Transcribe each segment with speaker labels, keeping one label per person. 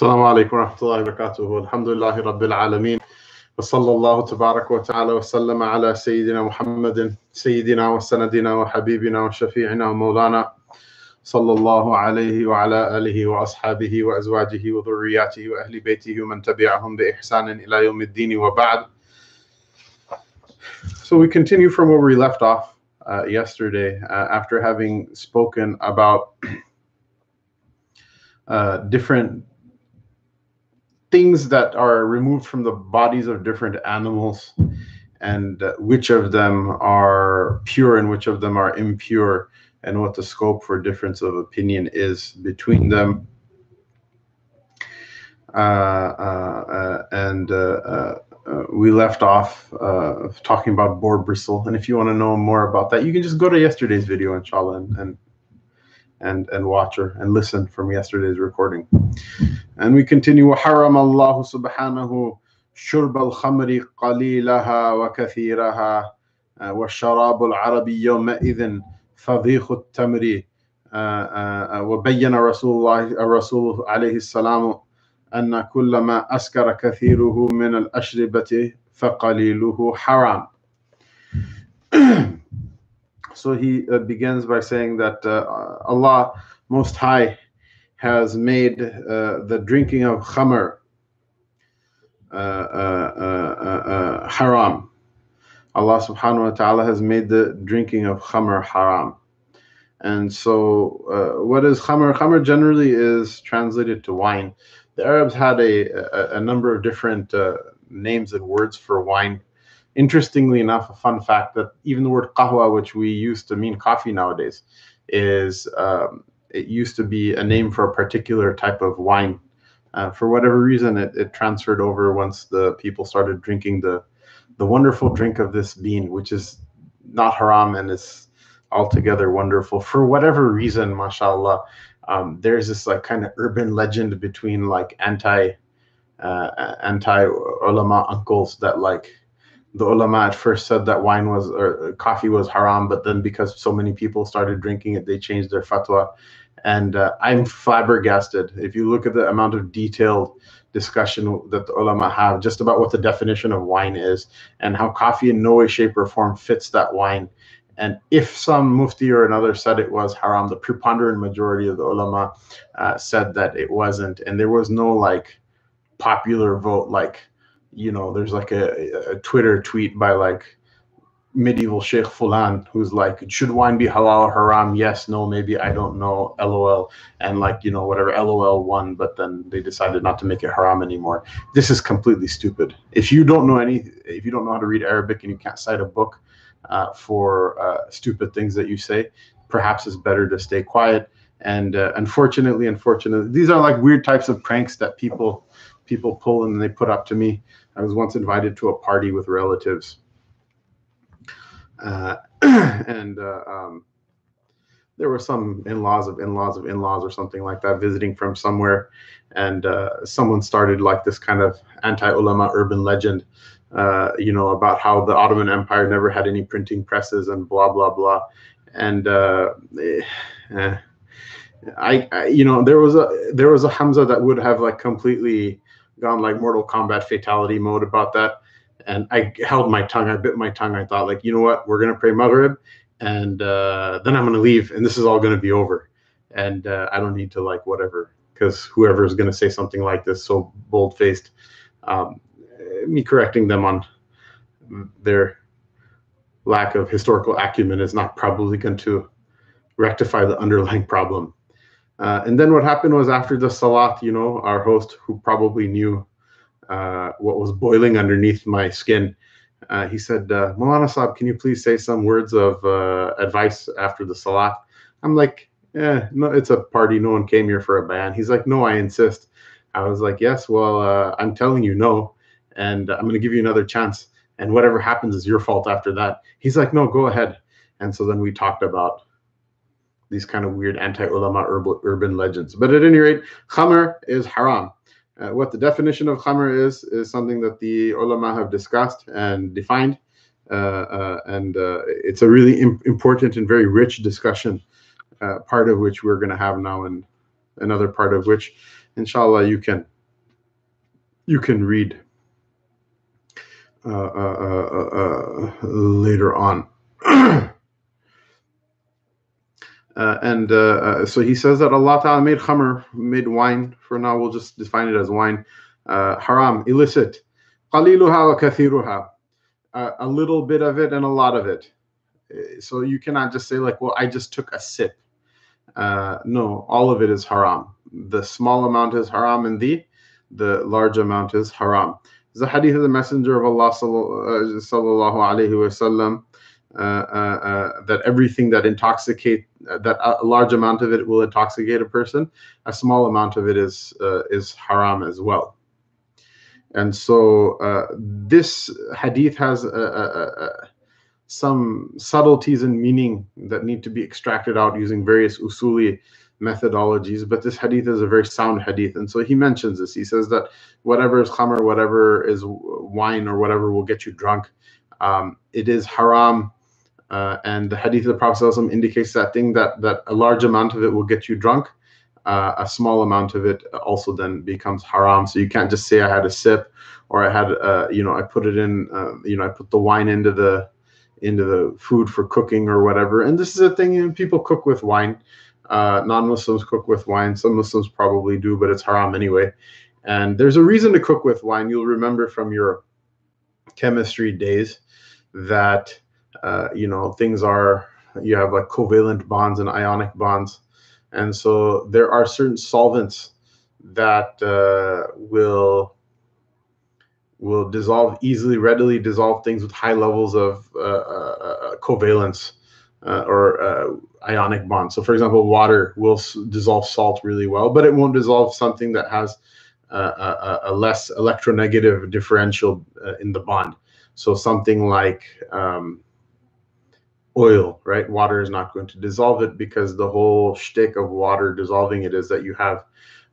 Speaker 1: السلام عليكم ورحمة الله وبركاته. الحمد لله رب العالمين. وصلى الله تبارك وتعالى وسلم على سيدنا محمد سيدنا وسندنا وحبيبنا وشفيعنا ومولانا صلى الله عليه وعلى آله وأصحابه وأزواجه وذرياته وأهل بيته ومن تبعهم بإحسان إلى يوم الدين وبعد. So we continue from where we left off uh, yesterday uh, after having spoken about uh, different things that are removed from the bodies of different animals and uh, which of them are pure and which of them are impure and what the scope for difference of opinion is between them. Uh, uh, uh and uh, uh, we left off talking about boar bristle and if you want to know more about that you can just go to yesterday's video inshallah and, and and and watch her and listen from yesterday's recording. And we continue. وحرم الله سبحانه شرب الخمر قليلها وكثيرها والشراب العربي يومئذ فضيخ التمر وبين رسول الله الرسول عليه السلام أن كل ما أسكر كثيره من الأشربة فقليله حرام So he uh, begins by saying that uh, Allah Most High has made uh, the drinking of khamr uh, uh, uh, haram. Allah subhanahu wa ta'ala has made the drinking of khamr haram. And so, what is khamr? Khamr generally is translated to wine. The Arabs had a, a, a number of different names and words for wine interestingly enough, a fun fact that even the word qahwa, which we use to mean coffee nowadays, is um, it used to be a name for a particular type of wine. Uh, for whatever reason, it, it transferred over once the people started drinking the the wonderful drink of this bean, which is not haram and is altogether wonderful. For whatever reason, mashallah, um, there's this like kind of urban legend between like anti uh, anti ulama uncles that like the ulama at first said that wine was or coffee was haram, but then because so many people started drinking it, they changed their fatwa. And uh, I'm flabbergasted. If you look at the amount of detailed discussion that the ulama have just about what the definition of wine is and how coffee in no way, shape, or form fits that wine. And if some mufti or another said it was haram, the preponderant majority of the ulama uh, said that it wasn't. And there was no like popular vote like you know, there's like a, a Twitter tweet by like medieval Sheikh Fulan who's like, should wine be halal or haram? Yes, no, maybe, I don't know, lol. And like, you know, whatever, lol won, but then they decided not to make it haram anymore. This is completely stupid. If you don't know any, if you don't know how to read Arabic and you can't cite a book uh, for uh, stupid things that you say, perhaps it's better to stay quiet. And uh, unfortunately, unfortunately, these are like weird types of pranks that people people pull and they put up to me. I was once invited to a party with relatives, uh, and uh, um, there were some in-laws of in-laws of in-laws or something like that visiting from somewhere, and uh, someone started like this kind of anti-ulama urban legend, uh, you know, about how the Ottoman Empire never had any printing presses and blah blah blah, and. Uh, eh, I, I, you know there was a there was a Hamza that would have like completely gone like Mortal Kombat fatality mode about that. And I held my tongue. I bit my tongue. I thought, like, you know what? We're gonna pray Maghrib, and uh, then I'm gonna leave, and this is all gonna be over. And uh, I don't need to like whatever, because whoever is gonna say something like this, so bold faced, um, me correcting them on their lack of historical acumen is not probably going to rectify the underlying problem. Uh, and then what happened was after the salat, you know, our host, who probably knew uh, what was boiling underneath my skin, uh, he said, uh, Malana Saab, can you please say some words of uh, advice after the salat? I'm like, yeah, no, it's a party. No one came here for a bayan. He's like, no, I insist. I was like, yes, well, uh, I'm telling you no, and I'm going to give you another chance. And whatever happens is your fault after that. He's like, no, go ahead. And so then we talked about these kind of weird anti-ulama urban legends. But at any rate, khamr is haram. Uh, what the definition of khamr is is something that the ulama have discussed and defined, uh, uh, and uh, it's a really Im important and very rich discussion. Uh, part of which we're going to have now, and another part of which inshallah you can you can read uh later on. Uh, and uh, so he says that Allah Ta'ala made khamr, made wine. For now, we'll just define it as wine. haram, illicit. Qaliluha wa kathiruha. a little bit of it and a lot of it. So you cannot just say like, well, I just took a sip. no, all of it is haram. The small amount is haram and the the large amount is haram. The hadith of the Messenger of Allah sallallahu uh, uh, uh, Uh, uh, uh, that everything that intoxicate that a large amount of it will intoxicate a person, a small amount of it is is haram as well. And so this hadith has some subtleties and meaning that need to be extracted out using various usuli methodologies, but this hadith is a very sound hadith. And so he mentions this. He says that whatever is khamr, whatever is wine or whatever will get you drunk, um, it is haram. Uh, and the hadith of the Prophet indicates that thing that, that a large amount of it will get you drunk. Uh, a small amount of it also then becomes haram. So you can't just say I had a sip or I had, uh, you know, I put it in, uh, you know, I put the wine into the into the food for cooking or whatever. And this is a thing, you know, people cook with wine. Uh, non-Muslims cook with wine. Some Muslims probably do, but it's haram anyway. And there's a reason to cook with wine. You'll remember from your chemistry days that uh, you know things are you have like covalent bonds and ionic bonds, and so there are certain solvents that uh, will will dissolve easily, readily dissolve things with high levels of uh, uh, uh covalence or ionic bonds. So, for example, water will dissolve salt really well, but it won't dissolve something that has a, a, less electronegative differential in the bond. So, something like um, oil, right? Water is not going to dissolve it because the whole shtick of water dissolving it is that you have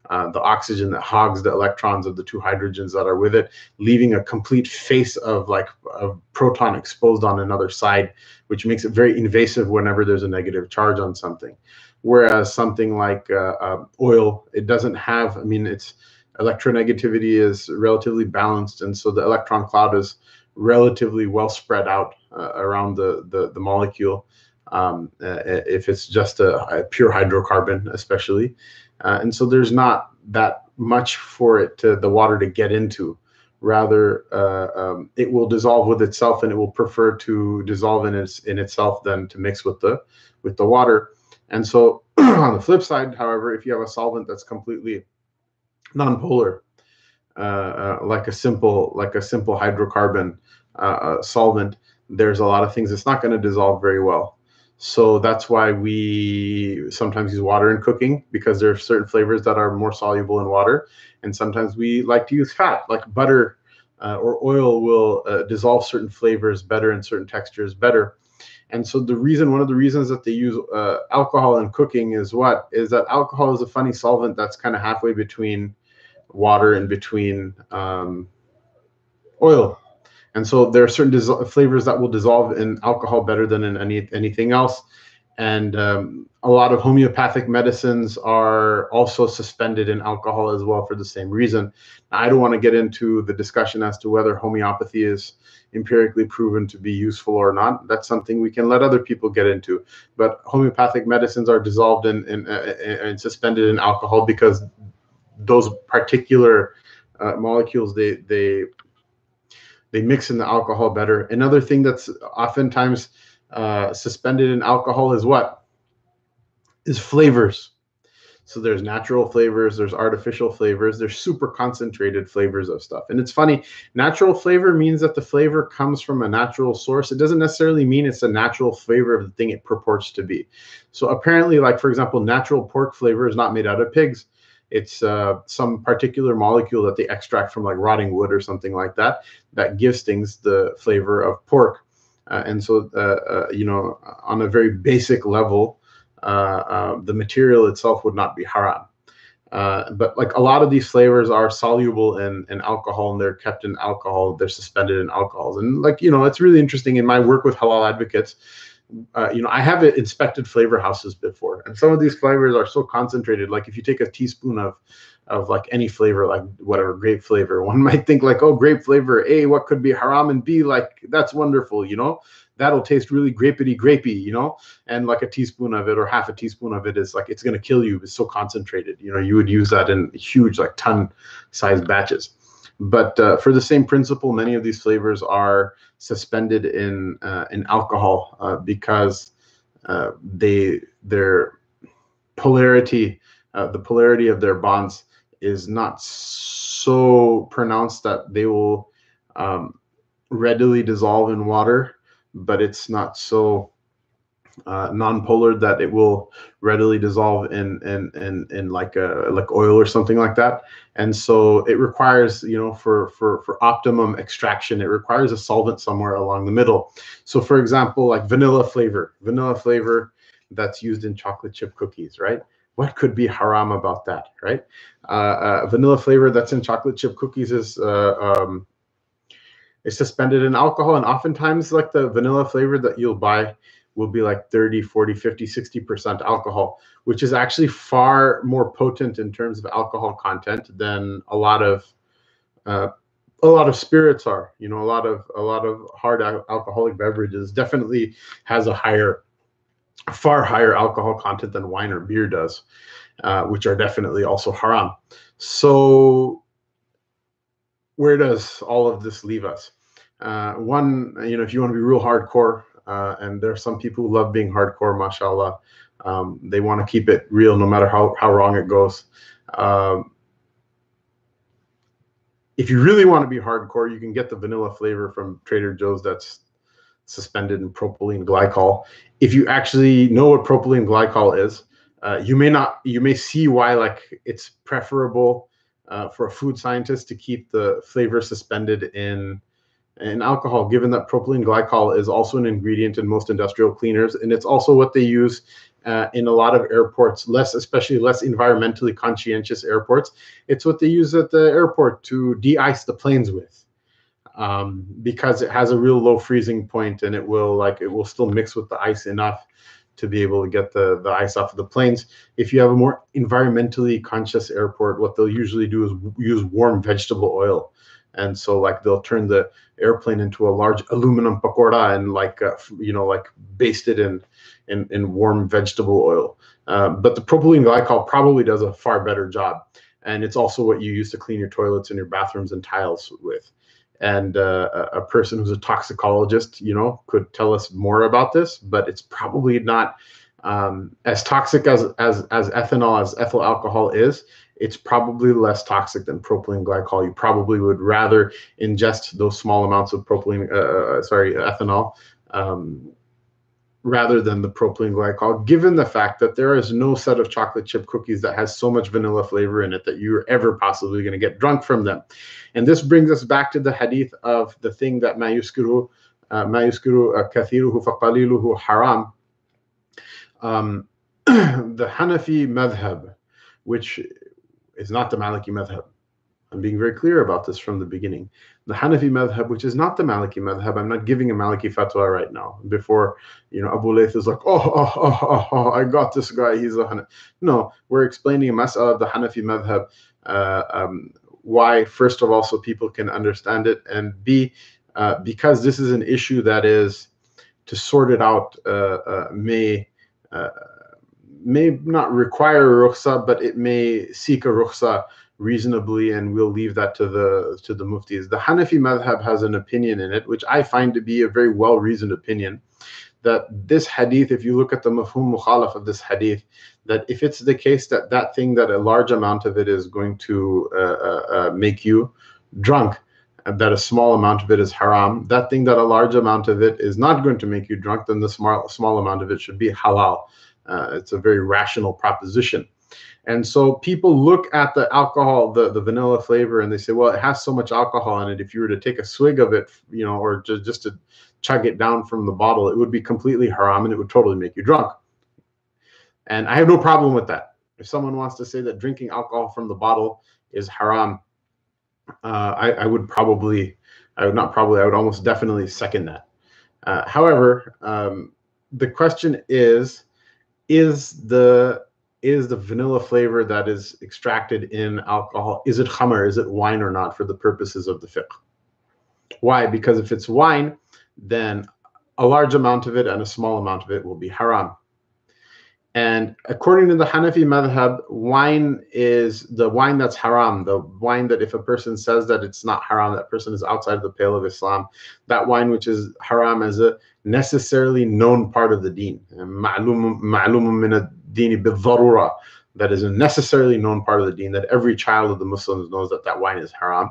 Speaker 1: uh, the oxygen that hogs the electrons of the two hydrogens that are with it, leaving a complete face of like a proton exposed on another side, which makes it very invasive whenever there's a negative charge on something. Whereas something like uh, uh, oil, it doesn't have, I mean, its electronegativity is relatively balanced. And so the electron cloud is relatively well spread out uh, around the, the, the molecule. Um, uh, if it's just a, a pure hydrocarbon, especially. Uh, and so there's not that much for it to the water to get into. Rather, uh, um, it will dissolve with itself, and it will prefer to dissolve in its in itself than to mix with the with the water. And so, on the flip side, however, if you have a solvent that's completely nonpolar, like a simple like a simple hydrocarbon uh, uh, solvent, there's a lot of things it's not going to dissolve very well. So that's why we sometimes use water in cooking because there are certain flavors that are more soluble in water. And sometimes we like to use fat, like butter uh, or oil will uh, dissolve certain flavors better and certain textures better. And so the reason, one of the reasons that they use uh, alcohol in cooking is what? Is that alcohol is a funny solvent that's kind of halfway between water in between um, oil and so there are certain flavors that will dissolve in alcohol better than in any anything else. And um, a lot of homeopathic medicines are also suspended in alcohol as well for the same reason. Now, I don't want to get into the discussion as to whether homeopathy is empirically proven to be useful or not. That's something we can let other people get into. But homeopathic medicines are dissolved in, in, uh, and suspended in alcohol because those particular uh, molecules they they they mix in the alcohol better. Another thing that's oftentimes uh, suspended in alcohol is what? Is flavors. So there's natural flavors, there's artificial flavors, there's super concentrated flavors of stuff. And it's funny, natural flavor means that the flavor comes from a natural source. It doesn't necessarily mean it's a natural flavor of the thing it purports to be. So apparently, like for example, natural pork flavor is not made out of pigs it's uh, some particular molecule that they extract from like rotting wood or something like that that gives things the flavor of pork. Uh, and so, uh, uh you know, on a very basic level, uh, uh, the material itself would not be haram. but like a lot of these flavors are soluble in, in alcohol and they're kept in alcohol, they're suspended in alcohols. And like, you know, it's really interesting in my work with halal advocates uh, you know, I have inspected flavor houses before, and some of these flavors are so concentrated. Like if you take a teaspoon of of like any flavor, like whatever grape flavor. One might think like, oh, grape flavor, A, what could be haram? And B, like that's wonderful, you know? That'll taste really grapey, grapey, you know? And like a teaspoon of it or half a teaspoon of it is like it's gonna kill you. It's so concentrated. You know, you would use that in huge, like ton sized batches. But uh, for the same principle, many of these flavors are suspended in uh, in alcohol uh, because uh, they their polarity, the polarity of their bonds is not so pronounced that they will um, readily dissolve in water, but it's not so uh, non-polar that it will readily dissolve in in in, in like a like oil or something like that. And so it requires you know for for for optimum extraction it requires a solvent somewhere along the middle. So for example like vanilla flavor vanilla flavor that's used in chocolate chip cookies right? What could be haram about that right? Uh, uh, vanilla flavor that's in chocolate chip cookies is uh, um, is suspended in alcohol and oftentimes like the vanilla flavor that you'll buy will be like 30 40 50 60% alcohol which is actually far more potent in terms of alcohol content than a lot of uh, a lot of spirits are. You know a lot of a lot of hard al- alcoholic beverages definitely has a higher far higher alcohol content than wine or beer does uh, which are definitely also haram. So where does all of this leave us? Uh, one you know if you want to be real hardcore uh, and there are some people who love being hardcore, mashallah. Um, they want to keep it real no matter how, how wrong it goes. Um, if you really want to be hardcore, you can get the vanilla flavor from Trader Joe's that's suspended in propylene glycol. If you actually know what propylene glycol is, uh, you may not, you may see why like it's preferable uh, for a food scientist to keep the flavor suspended in and alcohol, given that propylene glycol is also an ingredient in most industrial cleaners, and it's also what they use uh, in a lot of airports, less, especially less environmentally conscientious airports. It's what they use at the airport to de-ice the planes with, um, because it has a real low freezing point, and it will like it will still mix with the ice enough to be able to get the the ice off of the planes. If you have a more environmentally conscious airport, what they'll usually do is use warm vegetable oil and so like they'll turn the airplane into a large aluminum pakora and like uh, you know like baste it in in, in warm vegetable oil. Uh, but the propylene glycol probably does a far better job. And it's also what you use to clean your toilets and your bathrooms and tiles with. And uh, a person who's a toxicologist you know could tell us more about this but it's probably not um, as toxic as as as ethanol as ethyl alcohol is it's probably less toxic than propylene glycol. You probably would rather ingest those small amounts of propylene, uh, uh, sorry, ethanol, um, rather than the propylene glycol, given the fact that there is no set of chocolate chip cookies that has so much vanilla flavor in it that you're ever possibly going to get drunk from them. And this brings us back to the hadith of the thing that ma yuskiru, uh, uh, kathiruhu faqaliluhu haram. Um, the Hanafi madhab, which is not the Maliki madhab. I'm being very clear about this from the beginning. The Hanafi madhab, which is not the Maliki madhab, I'm not giving a Maliki fatwa right now. Before, you know, Abu Layth is like, oh, oh, oh, oh, oh I got this guy, he's a Hanafi. No, we're explaining a mas'ala of the Hanafi madhab, uh, um, why, first of all, so people can understand it, and B, uh, because this is an issue that is, to sort it out, uh, uh may uh, may not require a rukhsa, but it may seek a rukhsa reasonably, and we'll leave that to the to the muftis. The Hanafi madhab has an opinion in it, which I find to be a very well reasoned opinion. That this hadith, if you look at the mafhum mukhalaf of this hadith, that if it's the case that that thing that a large amount of it is going to uh, uh, uh make you drunk, that a small amount of it is haram, that thing that a large amount of it is not going to make you drunk, then the small small amount of it should be halal. Uh, it's a very rational proposition. And so people look at the alcohol, the, the vanilla flavor, and they say, well, it has so much alcohol in it. If you were to take a swig of it, you know, or just, just to chug it down from the bottle, it would be completely haram and it would totally make you drunk. And I have no problem with that. If someone wants to say that drinking alcohol from the bottle is haram, uh, I, I, would probably, I would not probably, I would almost definitely second that. Uh, however, um, the question is, is the is the vanilla flavor that is extracted in alcohol, is it khamr, is it wine or not for the purposes of the fiqh? Why? Because if it's wine, then a large amount of it and a small amount of it will be haram. And according to the Hanafi madhab, wine is the wine that's haram, the wine that if a person says that it's not haram, that person is outside the pale of Islam. That wine which is haram is a necessarily known part of the deen. That is a necessarily known part of the deen, that every child of the Muslims knows that that wine is haram.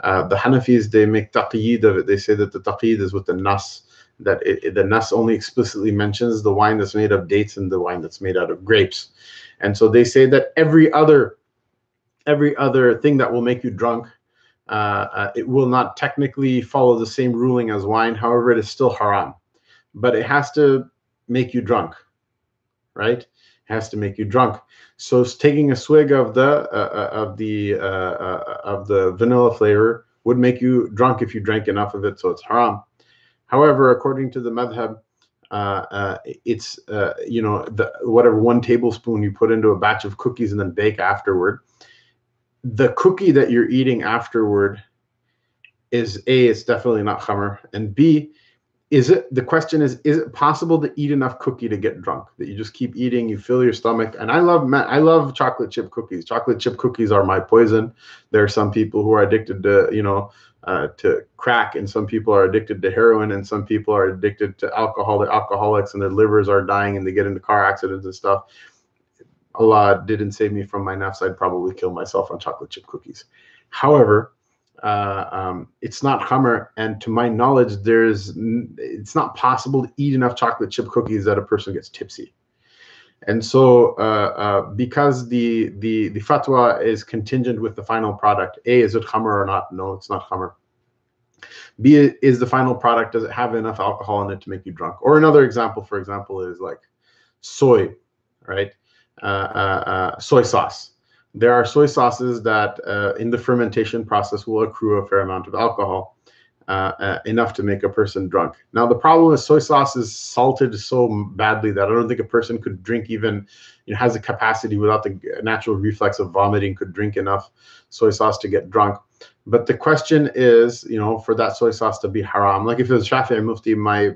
Speaker 1: Uh, the Hanafis, they make taqiyid of it. They say that the taqiyid is with the nas that it, it, the Nas only explicitly mentions the wine that's made of dates and the wine that's made out of grapes. And so they say that every other every other thing that will make you drunk, uh, uh, it will not technically follow the same ruling as wine. However, it is still haram, but it has to make you drunk, right? It has to make you drunk. So taking a swig of the uh, uh of the uh, uh, of the vanilla flavor would make you drunk if you drank enough of it. So it's haram. However, according to the madhab, uh, uh, it's uh, you know the whatever one tablespoon you put into a batch of cookies and then bake afterward. The cookie that you're eating afterward is a it's definitely not khamr, and b is it the question is is it possible to eat enough cookie to get drunk that you just keep eating you fill your stomach and i love i love chocolate chip cookies chocolate chip cookies are my poison there are some people who are addicted to you know uh, to crack, and some people are addicted to heroin, and some people are addicted to alcohol. They're alcoholics, and their livers are dying, and they get into car accidents and stuff. Allah didn't save me from my nafs. I'd probably kill myself on chocolate chip cookies. However, uh, um, it's not khamr, and to my knowledge, there's it's not possible to eat enough chocolate chip cookies that a person gets tipsy. And so, uh, uh, because the, the the fatwa is contingent with the final product, a is it khamr or not? No, it's not khamr. B is the final product. Does it have enough alcohol in it to make you drunk? Or another example, for example, is like soy, right? Uh, uh, uh soy sauce. There are soy sauces that, uh, in the fermentation process, will accrue a fair amount of alcohol uh, uh, enough to make a person drunk. Now, the problem is soy sauce is salted so badly that I don't think a person could drink even, you know, has a capacity without the natural reflex of vomiting, could drink enough soy sauce to get drunk. But the question is, you know, for that soy sauce to be haram, like if it was Shafi'i Mufti, my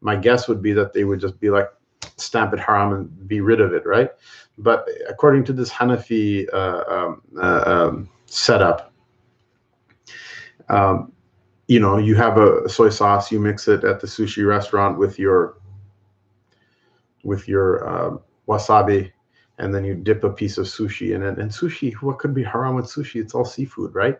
Speaker 1: my guess would be that they would just be like, stamp it haram and be rid of it, right? But according to this Hanafi uh, um, uh, um, setup, um, you know, you have a soy sauce, you mix it at the sushi restaurant with your with your uh, wasabi, and then you dip a piece of sushi in it. And sushi, what could be haram with sushi? It's all seafood, right?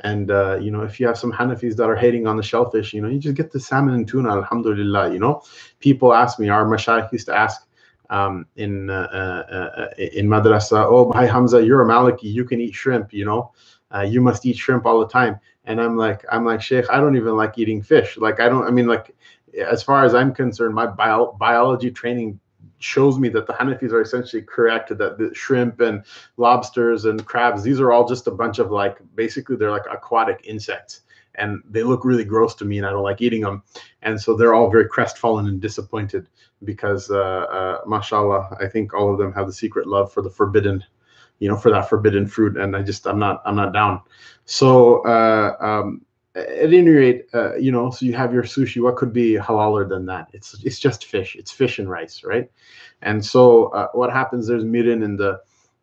Speaker 1: And uh, you know, if you have some Hanafis that are hating on the shellfish, you know, you just get the salmon and tuna. Alhamdulillah, you know. People ask me, our mashayikh used to ask um, in uh, uh, uh in madrasa, oh, hi Hamza, you're a Maliki, you can eat shrimp, you know. Uh, you must eat shrimp all the time and i'm like i'm like sheikh i don't even like eating fish. Like i don't i mean like as far as i'm concerned my bio, biology training shows me that the hanafis are essentially correct that the shrimp and lobsters and crabs these are all just a bunch of like basically they're like aquatic insects. And they look really gross to me and i don't like eating them and so they're all very crestfallen and disappointed because uh, uh mashallah i think all of them have the secret love for the forbidden you know, for that forbidden fruit. And I just, I'm not, I'm not down. So, uh, um, at any rate, uh, you know, so you have your sushi. What could be halaler than that? It's it's just fish. It's fish and rice, right? And so uh, what happens? There's mirin in the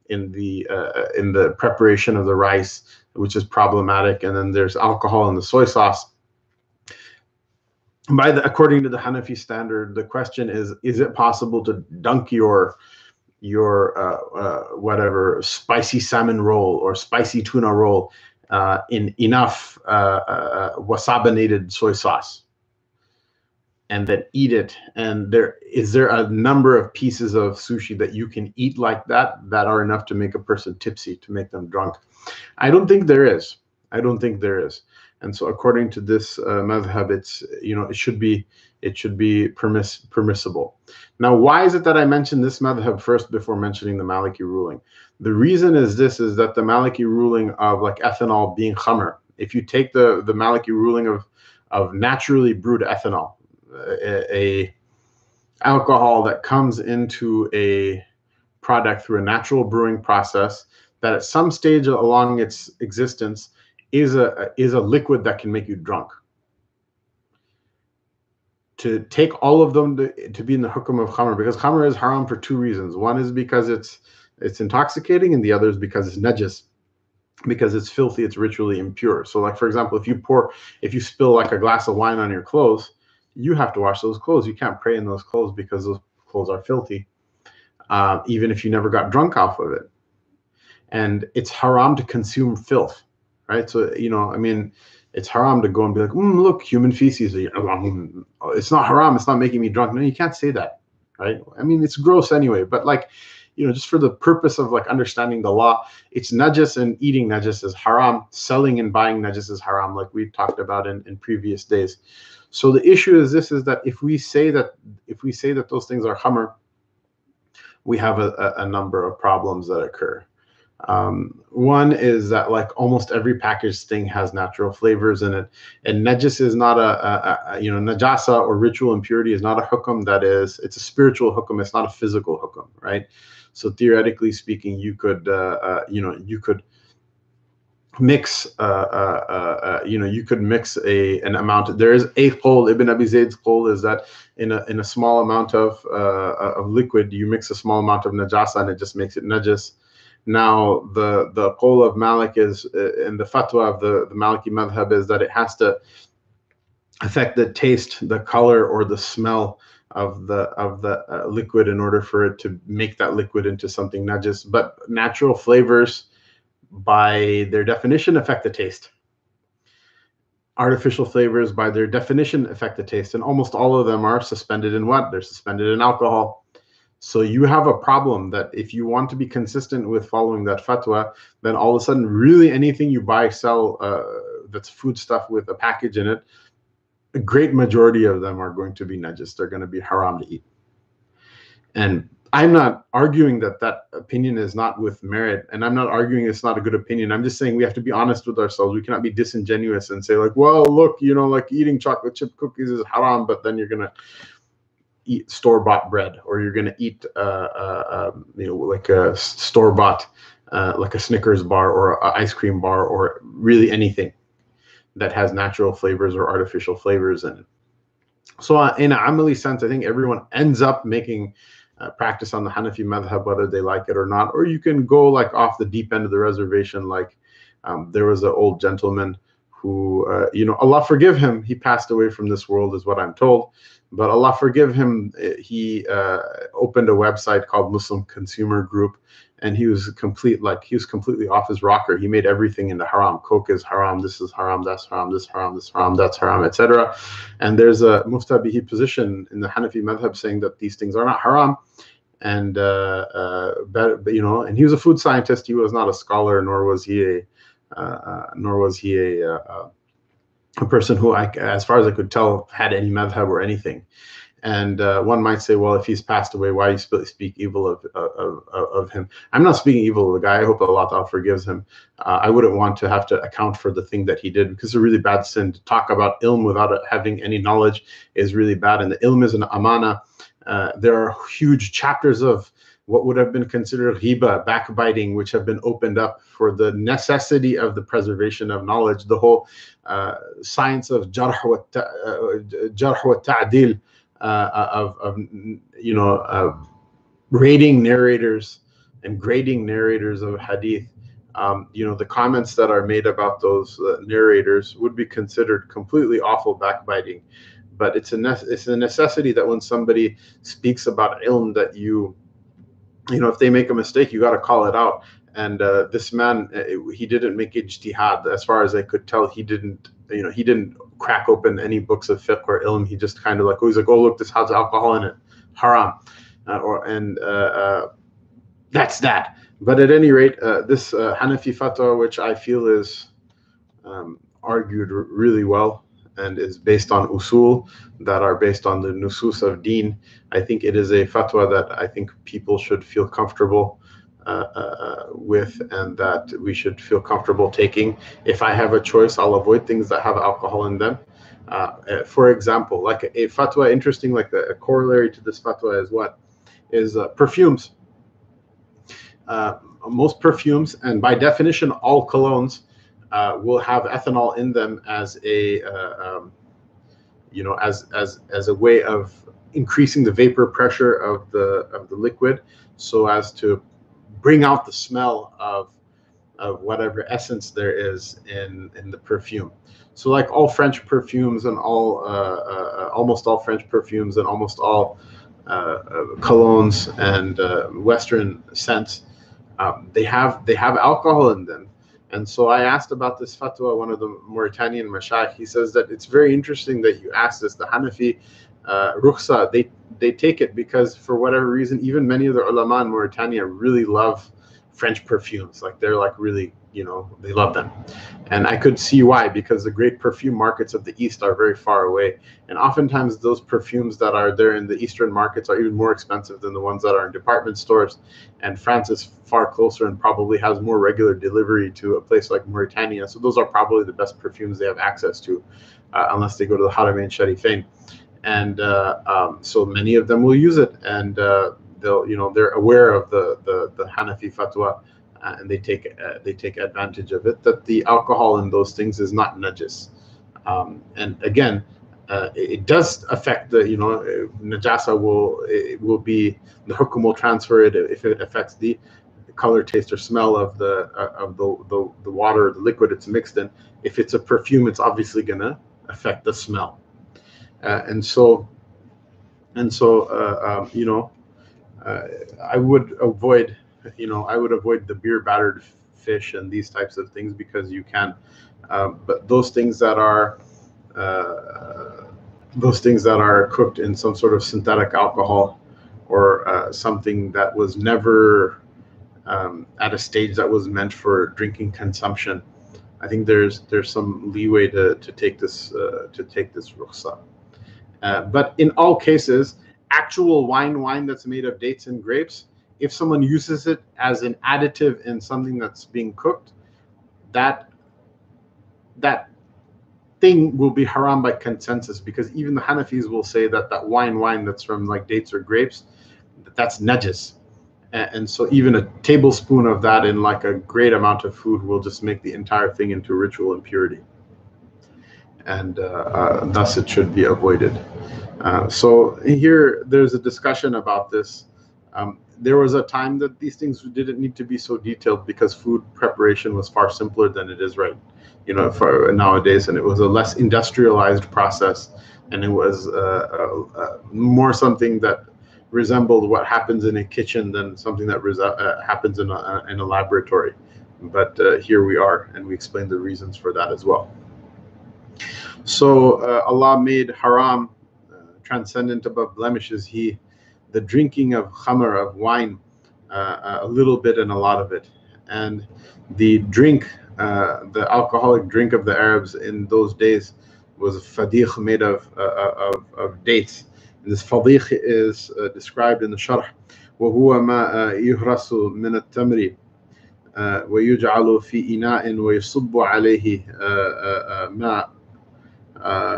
Speaker 1: in the uh, in the preparation of the rice, which is problematic, and then there's alcohol in the soy sauce. By the according to the Hanafi standard, the question is: Is it possible to dunk your your uh, uh, whatever spicy salmon roll or spicy tuna roll uh, in enough uh, uh, wasabinated soy sauce. And then eat it. And there is there a number of pieces of sushi that you can eat like that that are enough to make a person tipsy to make them drunk? I don't think there is. I don't think there is and so according to this uh, madhab it's you know it should be it should be permiss- permissible. Now why is it that i mentioned this madhab first before mentioning the maliki ruling? The reason is this is that the maliki ruling of like ethanol being khamr if you take the the maliki ruling of of naturally brewed ethanol a, a alcohol that comes into a product through a natural brewing process that at some stage along its existence is a is a liquid that can make you drunk. To take all of them to, to be in the hukum of khamr, because khamr is haram for two reasons. One is because it's it's intoxicating, and the other is because it's najis, because it's filthy, it's ritually impure. So, like for example, if you pour, if you spill like a glass of wine on your clothes, you have to wash those clothes. You can't pray in those clothes because those clothes are filthy, uh, even if you never got drunk off of it. And it's haram to consume filth, right? So, you know, I mean, it's haram to go and be like, mm, look, human feces. It's not haram. It's not making me drunk. No, you can't say that, right? I mean, it's gross anyway. But like, you know, just for the purpose of like understanding the law, it's najis and eating najis is haram. Selling and buying najis is haram, like we talked about in, in previous days. So the issue is this: is that if we say that if we say that those things are khamr, we have a, a, a number of problems that occur. Um, one is that like almost every packaged thing has natural flavors in it, and najis is not a, a, a, you know najasa or ritual impurity is not a hukum that is it's a spiritual hukum. It's not a physical hukum, right? So theoretically speaking, you could uh, uh, you know you could mix uh, uh, uh, uh, you know you could mix a an amount there is a qol ibn abi zayd's qol is that in a in a small amount of of liquid you mix a small amount of najasa and it just makes it najis now, the the qol of Malik is, uh, and the fatwa of the, the Maliki madhab is that it has to affect the taste, the color, or the smell of the of the uh, liquid in order for it to make that liquid into something najis. But natural flavors, by their definition, affect the taste. Artificial flavors, by their definition, affect the taste, and almost all of them are suspended in what? They're suspended in alcohol. So you have a problem that if you want to be consistent with following that fatwa, then all of a sudden, really anything you buy, sell uh, that's food stuff with a package in it, a great majority of them are going to be najis. They're going to be haram to eat. And I'm not arguing that that opinion is not with merit, and I'm not arguing it's not a good opinion. I'm just saying we have to be honest with ourselves. We cannot be disingenuous and say like, well, look, you know, like eating chocolate chip cookies is haram, but then you're gonna eat store bought bread or you're going to eat uh, uh, um, you know like a store bought uh, like a Snickers bar or an ice cream bar or really anything that has natural flavors or artificial flavors in it. So uh, in an amali sense, I think everyone ends up making uh, practice on the Hanafi madhab, whether they like it or not. Or you can go like off the deep end of the reservation. Like um, there was an old gentleman who, uh, you know, Allah forgive him. He passed away from this world, is what I'm told but Allah forgive him. He uh, opened a website called Muslim Consumer Group, and he was complete like he was completely off his rocker. He made everything into haram. Coke is haram. This is haram. That's haram. This haram. This haram. That's haram, etc. And there's a muftabihi position in the Hanafi madhab saying that these things are not haram. And uh, uh, but, you know, and he was a food scientist. He was not a scholar, nor was he a, uh, uh, nor was he a, a person who, I, as far as I could tell, had any madhab or anything. And uh, one might say, well, if he's passed away, why you speak evil of, of, of, him? I'm not speaking evil of the guy. I hope Allah Ta'ala forgives him. Uh, I wouldn't want to have to account for the thing that he did because it's a really bad sin. To talk about ilm without having any knowledge is really bad. And the ilm is an amana. Uh, there are huge chapters of what would have been considered ghiba, backbiting, which have been opened up for the necessity of the preservation of knowledge, the whole uh, science of jarh wa, uh, ta'dil, uh, of, of, you know, rating narrators and grading narrators of hadith. Um, you know, the comments that are made about those uh, narrators would be considered completely awful backbiting. But it's a, it's a necessity that when somebody speaks about ilm that you you know, if they make a mistake, you got to call it out. And uh, this man, uh, he didn't make ijtihad. As far as I could tell, he didn't, you know, he didn't crack open any books of fiqh or ilm. He just kind of like, oh, he's like, oh, look, this has alcohol in it, haram, uh, or and uh, uh, that's that. But at any rate, uh, this Hanafi fatwa, which I feel is um, argued really well, and is based on usul that are based on the nusus of deen. I think it is a fatwa that I think people should feel comfortable uh, uh, with and that we should feel comfortable taking. If I have a choice, I'll avoid things that have alcohol in them. Uh, uh for example, like a, fatwa, interesting, like the, a corollary to this fatwa is what? Is uh, perfumes. uh, most perfumes, and by definition, all colognes uh, will have ethanol in them as a uh, um, you know as as as a way of increasing the vapor pressure of the of the liquid, so as to bring out the smell of of whatever essence there is in in the perfume. So, like all French perfumes and all uh, uh, almost all French perfumes and almost all uh, uh colognes and uh, Western scents, um, they have they have alcohol in them. And so I asked about this fatwa, one of the Mauritanian mashayikh. He says that it's very interesting that you asked this. The Hanafi uh, rukhsa, they they take it because for whatever reason, even many of the ulama in Mauritania really love French perfumes. Like they're like really, you know, they love them. And I could see why, because the great perfume markets of the East are very far away. And oftentimes those perfumes that are there in the Eastern markets are even more expensive than the ones that are in department stores. And France is far closer and probably has more regular delivery to a place like Mauritania. So those are probably the best perfumes they have access to, uh, unless they go to the Haramain Sharifain. And uh, um, so many of them will use it. And uh, they'll you know they're aware of the the, the Hanafi fatwa uh, and they take uh, they take advantage of it that the alcohol in those things is not najis. Um, and again uh, it, does affect the you know najasa will will be the hukum will transfer it if it affects the color taste or smell of the uh, of the, the the water the liquid it's mixed in. If it's a perfume it's obviously to affect the smell. Uh, and so and so uh, um, you know uh, I would avoid, you know, I would avoid the beer battered fish and these types of things because you can. Um, but those things that are uh, those things that are cooked in some sort of synthetic alcohol or uh, something that was never um, at a stage that was meant for drinking consumption. I think there's there's some leeway to, to take this uh, to take this rukhsa. Uh, but in all cases, actual wine wine that's made of dates and grapes, if someone uses it as an additive in something that's being cooked, that that thing will be haram by consensus because even the Hanafis will say that that wine wine that's from like dates or grapes, that's najis. And, so even a tablespoon of that in like a great amount of food will just make the entire thing into ritual impurity. And uh, uh, thus it should be avoided. Uh, so here, there's a discussion about this. Um, there was a time that these things didn't need to be so detailed because food preparation was far simpler than it is right, you know, for nowadays, and it was a less industrialized process, and it was uh, uh, uh more something that resembled what happens in a kitchen than something that uh, happens in a, in a laboratory. But here we are, and we explain the reasons for that as well. So Allah made haram transcendent above blemishes. He, the drinking of khamr, of wine, uh, a little bit and a lot of it. And the drink, uh, the alcoholic drink of the Arabs in those days was fadikh made of, uh, uh, of, of, dates. And this fadikh is uh, described in the sharh. وهو ما يهرس من التمر ويجعل في إناء ويصب عليه ماء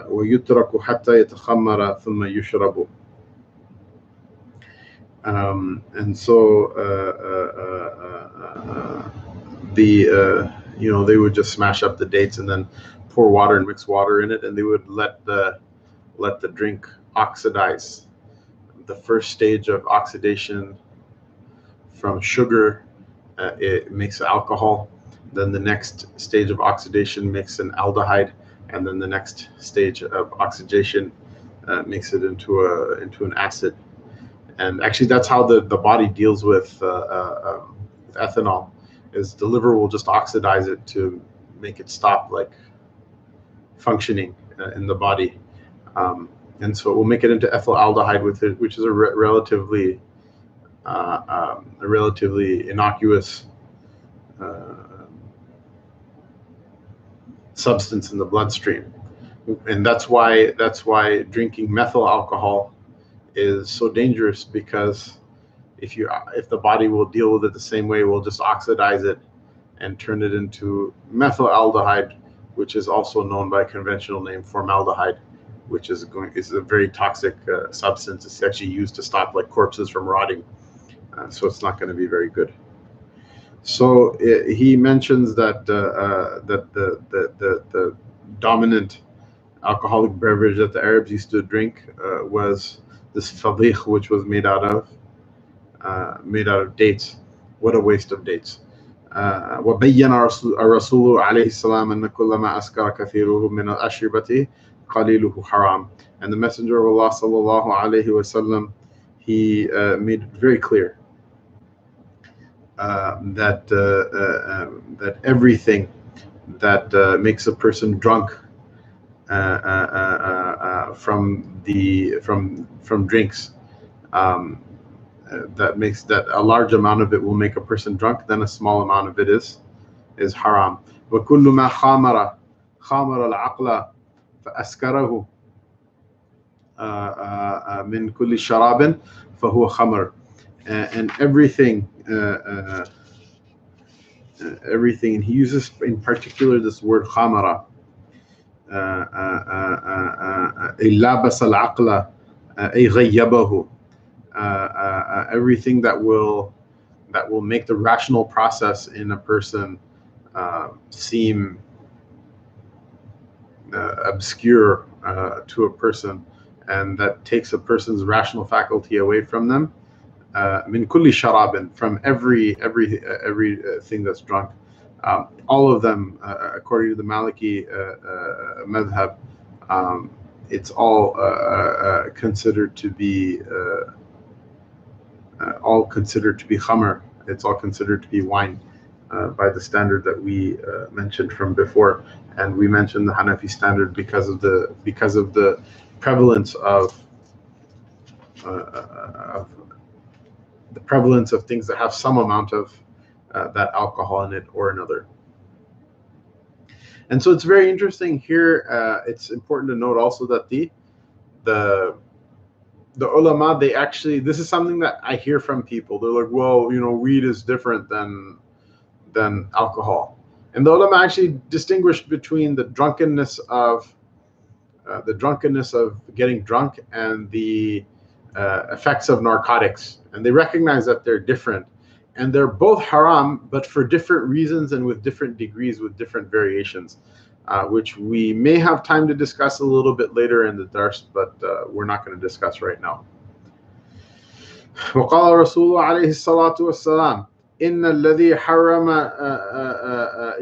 Speaker 1: ويترك حتى يتخمر ثم يشرب um, and so uh, uh, uh, the you know they would just smash up the dates and then pour water and mix water in it and they would let the let the drink oxidize the first stage of oxidation from sugar uh, it makes alcohol then the next stage of oxidation makes an aldehyde and then the next stage of oxidation uh, makes it into a into an acid. And actually, that's how the, the body deals with, uh, uh, um, ethanol. Is the liver will just oxidize it to make it stop like functioning uh, in the body, um, and so it will make it into ethyl aldehyde with it, which is a re- relatively uh, um, a relatively innocuous uh, substance in the bloodstream. And that's why that's why drinking methyl alcohol is so dangerous because if you if the body will deal with it the same way, we'll just oxidize it and turn it into methyl aldehyde, which is also known by conventional name formaldehyde, which is going is a very toxic uh, substance. It's actually used to stop like corpses from rotting, uh, so it's not going to be very good. So uh, he mentions that uh, uh, that the, the, the the dominant alcoholic beverage that the Arabs used to drink uh, was this fadih, which was made out of uh, made out of dates. What a waste of dates. وبين الرسول عليه السلام أن كل ما أسكر كثيره من الأشربة قليله حرام and the messenger of Allah sallallahu alaihi wasallam he uh, made it very clear uh, that uh, uh um, that everything that uh, makes a person drunk uh, from the from from drinks um, that makes that a large amount of it will make a person drunk, then a small amount of it is is haram. وكل ما خامر خامر العقل فأسكره من كل شراب فهو خمر and everything uh, uh, everything and he uses in particular this word khamara لابس العقل أي غيبه uh, uh, everything that will that will make the rational process in a person uh, seem uh, obscure uh, to a person, and that takes a person's rational faculty away from them. Min kulli sharabin, from every every every thing that's drunk. um, all of them, according to the Maliki madhab, um, it's all considered to be uh, all considered to be khamr. It's all considered to be wine uh, by the standard that we uh, mentioned from before, and we mentioned the Hanafi standard because of the because of the prevalence of, uh, of the prevalence of things that have some amount of uh, that alcohol in it or another. And so it's very interesting here. Uh, it's important to note also that the the the ulama they actually this is something that I hear from people. They're like, well, you know, weed is different than than alcohol, and the ulama actually distinguished between the drunkenness of uh, the drunkenness of getting drunk and the uh, effects of narcotics, and they recognize that they're different, and they're both haram, but for different reasons and with different degrees, with different variations uh, which we may have time to discuss a little bit later in the dars, but uh, we're not going to discuss right now. وقال رسول عليه الصلاة والسلام إن الذي حرم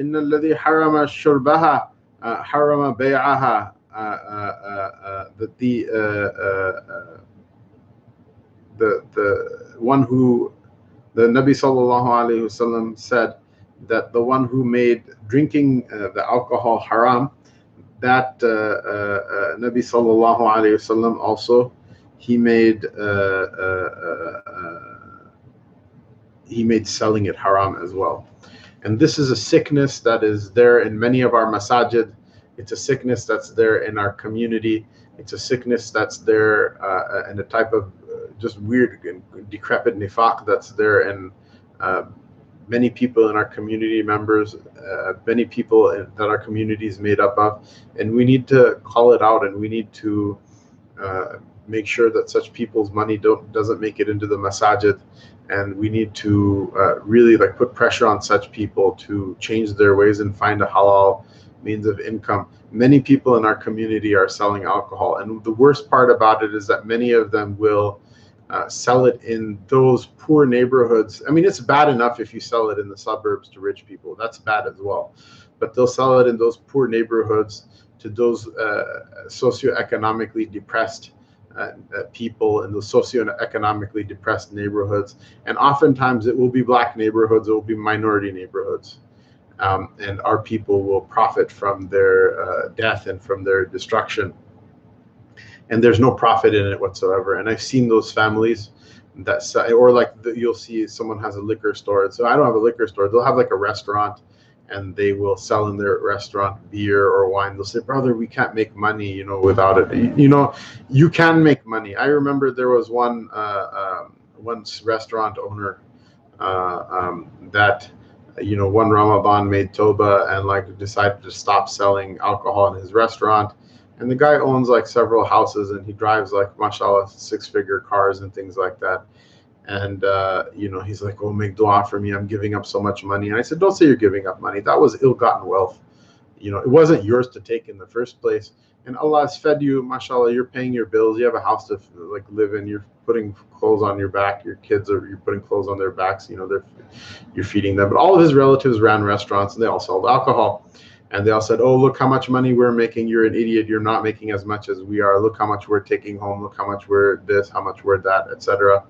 Speaker 1: إن الذي حرم شربها حرم بيعها that the the the one who the Nabi sallallahu alayhi wasallam said that the one who made drinking uh, the alcohol haram, that uh, uh, uh Nabi sallallahu alayhi wasallam also he made uh, he made selling it haram as well. And this is a sickness that is there in many of our masajid. It's a sickness that's there in our community. It's a sickness that's there uh, and a type of uh, just weird and decrepit nifaq that's there. And uh, many people in our community members, uh, many people that our community is made up of, and we need to call it out and we need to uh, make sure that such people's money don't doesn't make it into the masajid, and we need to uh, really like put pressure on such people to change their ways and find a halal means of income. Many people in our community are selling alcohol, and the worst part about it is that many of them will uh, sell it in those poor neighborhoods. I mean, it's bad enough if you sell it in the suburbs to rich people. That's bad as well. But they'll sell it in those poor neighborhoods to those uh, socioeconomically depressed uh, uh people in those socioeconomically depressed neighborhoods. And oftentimes it will be black neighborhoods, it will be minority neighborhoods. Um, and our people will profit from their uh, death and from their destruction and there's no profit in it whatsoever. And I've seen those families that or like the, you'll see someone has a liquor store. So I don't have a liquor store. They'll have like a restaurant, and they will sell in their restaurant beer or wine. They'll say, "Brother, we can't make money, you know, without it." You, know, you can make money. I remember there was one uh, um, restaurant owner uh, um, that you know one Ramadan made toba and like decided to stop selling alcohol in his restaurant and the guy owns like several houses and he drives like mashallah six figure cars and things like that and uh, you know he's like, "Oh, make dua for me. I'm giving up so much money." And I said, "Don't say you're giving up money. That was ill-gotten wealth. You know, it wasn't yours to take in the first place. And Allah has fed you, mashallah. You're paying your bills. You have a house to like live in. You're putting clothes on your back. Your kids are you're putting clothes on their backs. You know, they're you're feeding them. But all of his relatives ran restaurants and they all sold alcohol." And they all said, "Oh, look how much money we're making. You're an idiot. You're not making as much as we are. Look how much we're taking home. Look how much we're this, how much we're that, etc."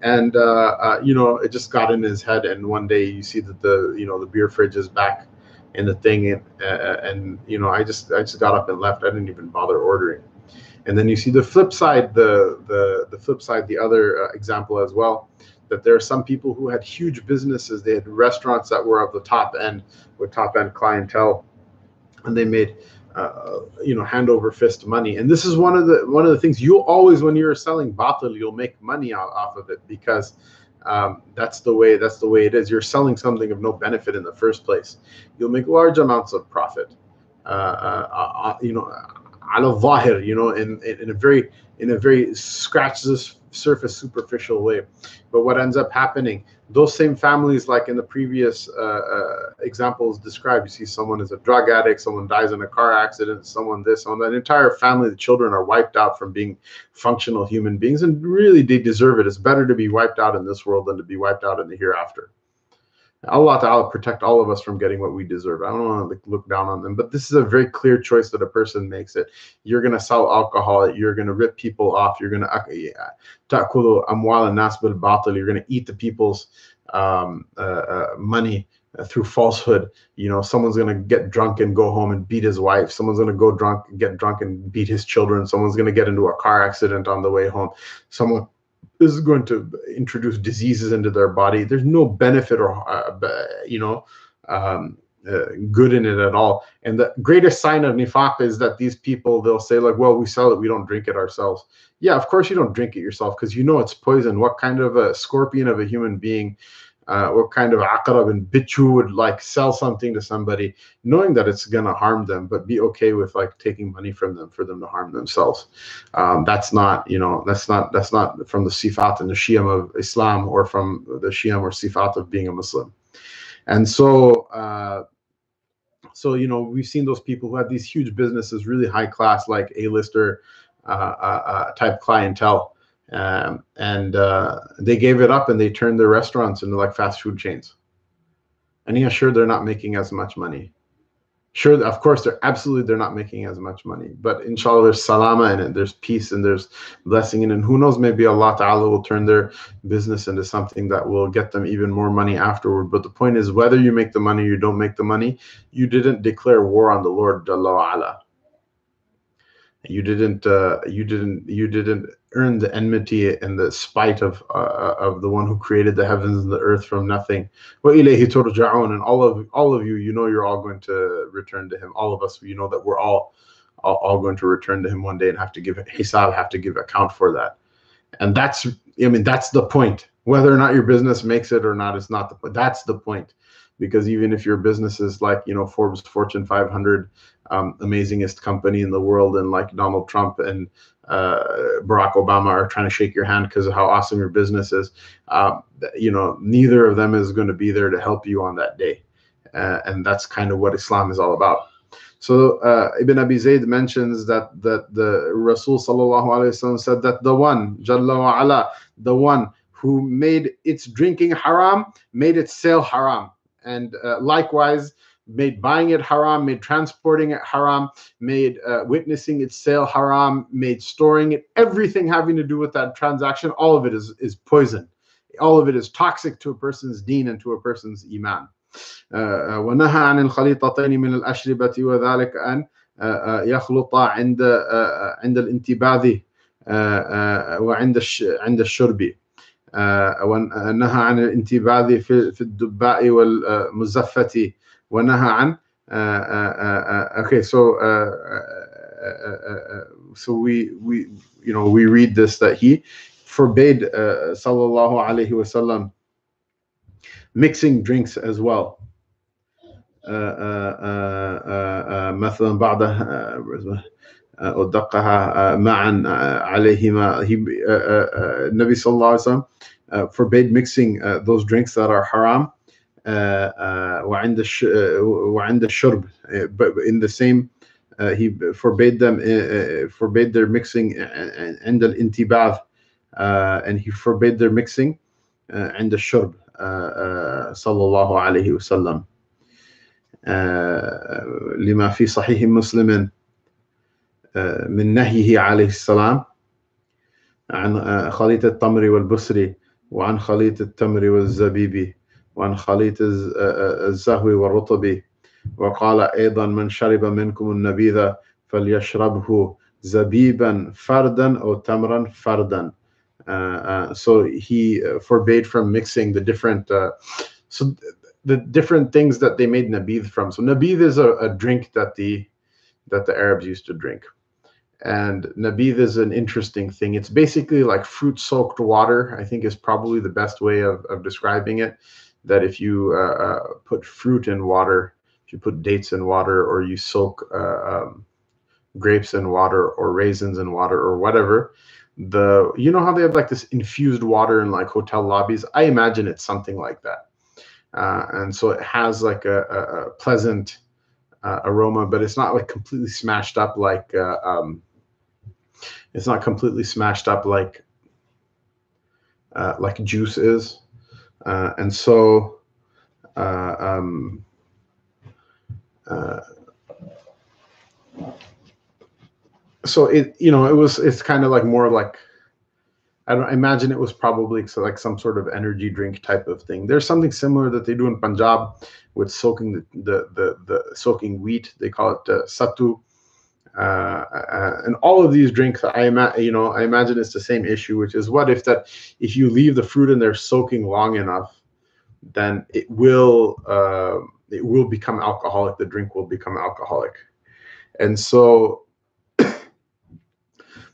Speaker 1: And uh, uh, you know, it just got in his head. And one day, you see that the you know the beer fridge is back in the thing, and, uh, and you know, I just I just got up and left. I didn't even bother ordering. And then you see the flip side, the the the flip side, the other uh, example as well that there are some people who had huge businesses. They had restaurants that were of the top end with top end clientele and they made uh, you know hand over fist money. And this is one of the one of the things you always when you're selling batil you'll make money off, off of it because um, that's the way that's the way it is. You're selling something of no benefit in the first place. You'll make large amounts of profit uh, uh, uh you know ala zahir you know in, in, in a very in a very scratch this surface superficial way. But what ends up happening those same families like in the previous uh, uh, examples described you see someone is a drug addict someone dies in a car accident someone this on that entire family the children are wiped out from being functional human beings and really they deserve it. It's better to be wiped out in this world than to be wiped out in the hereafter Allah Ta'ala protect all of us from getting what we deserve. I don't want to look down on them, but this is a very clear choice that a person makes it. You're going to sell alcohol, you're going to rip people off, you're going to ta'kulu you're going to eat the people's um, uh, uh, money through falsehood. You know, someone's going to get drunk and go home and beat his wife. Someone's going to go drunk, get drunk and beat his children. Someone's going to get into a car accident on the way home. Someone this is going to introduce diseases into their body. There's no benefit or uh, you know um, uh, good in it at all. And the greatest sign of nifaq is that these people they'll say like, "Well, we sell it, we don't drink it ourselves." Yeah, of course you don't drink it yourself because you know it's poison. What kind of a scorpion of a human being uh, what kind of aqrab and bichu would like sell something to somebody knowing that it's going to harm them but be okay with like taking money from them for them to harm themselves. Um, that's not you know that's not that's not from the sifat and the shiam of islam or from the shiam or sifat of being a muslim. And so uh, so you know we've seen those people who have these huge businesses really high class like a-lister uh, uh, uh type clientele um, and uh, they gave it up and they turned their restaurants into like fast food chains. And yeah, sure, they're not making as much money. Sure, of course, they're absolutely they're not making as much money. But inshallah, there's salama in it, there's peace and there's blessing in it. And who knows, maybe Allah Ta'ala will turn their business into something that will get them even more money afterward. But the point is, whether you make the money or you don't make the money, you didn't declare war on the Lord Jalla. You didn't uh, you didn't you didn't earn the enmity and the spite of uh, of the one who created the heavens and the earth from nothing. And all of all of you, you know, you're all going to return to Him. All of us, you know that we're all all, all going to return to Him one day and have to give hisab, have to give account for that. And that's, I mean, that's the point. Whether or not your business makes it or not is not the point. That's the point because even if your business is like you know Forbes Fortune 500 um, amazingest company in the world and like Donald Trump and uh, Barack Obama are trying to shake your hand because of how awesome your business is, uh, you know, neither of them is going to be there to help you on that day. Uh, and that's kind of what Islam is all about. So uh, Ibn Abi Zayd mentions that that the Rasul sallallahu alaihi wasallam said that the one Jalla wa ala, the one who made its drinking haram, made its sale haram, and uh, likewise made buying it haram, made transporting it haram, made uh, witnessing its sale haram, made storing it, everything having to do with that transaction, all of it is, is poison. All of it is toxic to a person's deen and to a person's iman. ونهى عن الخليطتين من الأشربة وذلك أن يخلط عند عند الانتباذ وعند عند الشرب ونهى عن الانتباذ في الدباء والمزفة ونهى عن okay so so we we you know we read this that he forbade uh, sallallahu alaihi wasallam mixing drinks as well مثلا بعضها ودقها معا عليهما النبي صلى الله عليه وسلم uh, forbade mixing uh, those drinks that are haram. وعند وعند الشرب but in the same uh, he forbade them uh, forbade their mixing عند الانتباذ uh, and he forbade their mixing عند الشرب صلى الله عليه وسلم لما في صحيح مسلم من نهيه عليه السلام عن خليط التمر والبسر وعن خليط التمر والزبيب وعن خليط الزهو والرطب وقال أيضا من شرب منكم النبيذ فليشربه زبيبا فردا أو تمرا فردا uh, uh, so he forbade from mixing the different uh, so the different things that they made nabidh from so nabidh is a, a drink that the that the arabs used to drink and nabidh is an interesting thing. It's basically like fruit soaked water i think is probably the best way of, of describing it that if you uh, uh, put fruit in water if you put dates in water or you soak uh, um, grapes in water or raisins in water or whatever the you know how they have like this infused water in like hotel lobbies? I imagine it's something like that. Uh, and so it has like a, a, a pleasant uh, aroma but it's not like completely smashed up like uh, um, it's not completely smashed up like uh, like juice is uh, and so uh, um, so it you know it was it's kind of like more like I I imagine it was probably like some sort of energy drink type of thing. There's something similar that they do in Punjab with soaking the the the, the soaking wheat. They call it uh, sattu. Uh, uh, and all of these drinks, I imagine, you know, I imagine it's the same issue, which is what if that if you leave the fruit in there soaking long enough, then it will uh, it will become alcoholic. The drink will become alcoholic, and so the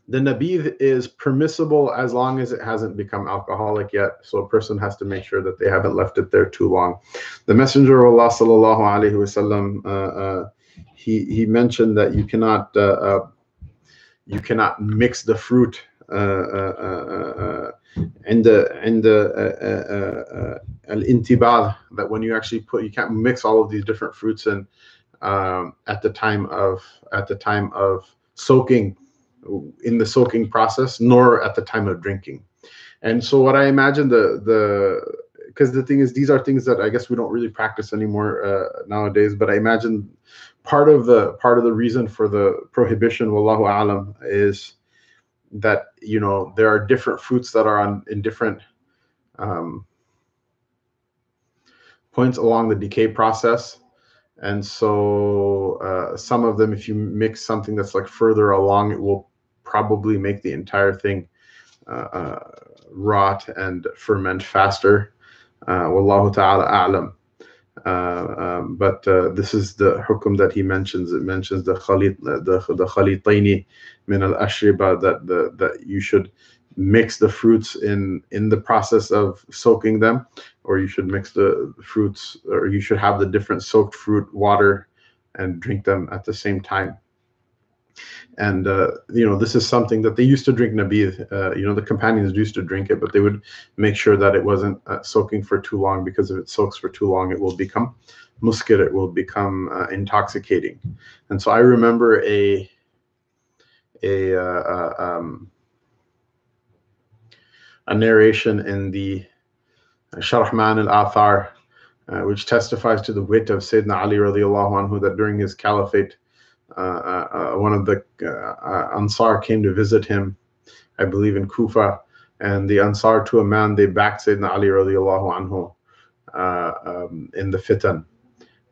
Speaker 1: nabidh is permissible as long as it hasn't become alcoholic yet. So a person has to make sure that they haven't left it there too long. The Messenger of Allah sallallahu alaihi wasallam uh, uh, he he mentioned that you cannot uh, uh you cannot mix the fruit and the and the al intibad that when you actually put you can't mix all of these different fruits in um, at the time of at the time of soaking in the soaking process nor at the time of drinking. And so what i imagine the the because the thing is these are things that i guess we don't really practice anymore uh, nowadays but i imagine part of the part of the reason for the prohibition wallahu alam is that you know there are different fruits that are on in different um, points along the decay process and so uh, some of them if you mix something that's like further along it will probably make the entire thing uh, uh, rot and ferment faster. Uh, wallahu ta'ala a'lam. Uh, um, but uh, this is the hukum that he mentions. It mentions the khalit, the the khalitaini min al ashriba that the that you should mix the fruits in in the process of soaking them, or you should mix the fruits, or you should have the different soaked fruit water and drink them at the same time and uh, you know this is something that they used to drink nabidh uh, you know the companions used to drink it but they would make sure that it wasn't uh, soaking for too long because if it soaks for too long it will become muskir it will become uh, intoxicating. And so i remember a a uh, uh, um, a narration in the Sharh Ma'ani al-Athar which testifies to the wit of Sayyidina Ali radiallahu anhu that during his caliphate Uh, uh, one of the uh, Ansar came to visit him, I believe in Kufa, and the Ansar to a man they backed Sayyidina Ali radiallahu anhu um, in the fitan,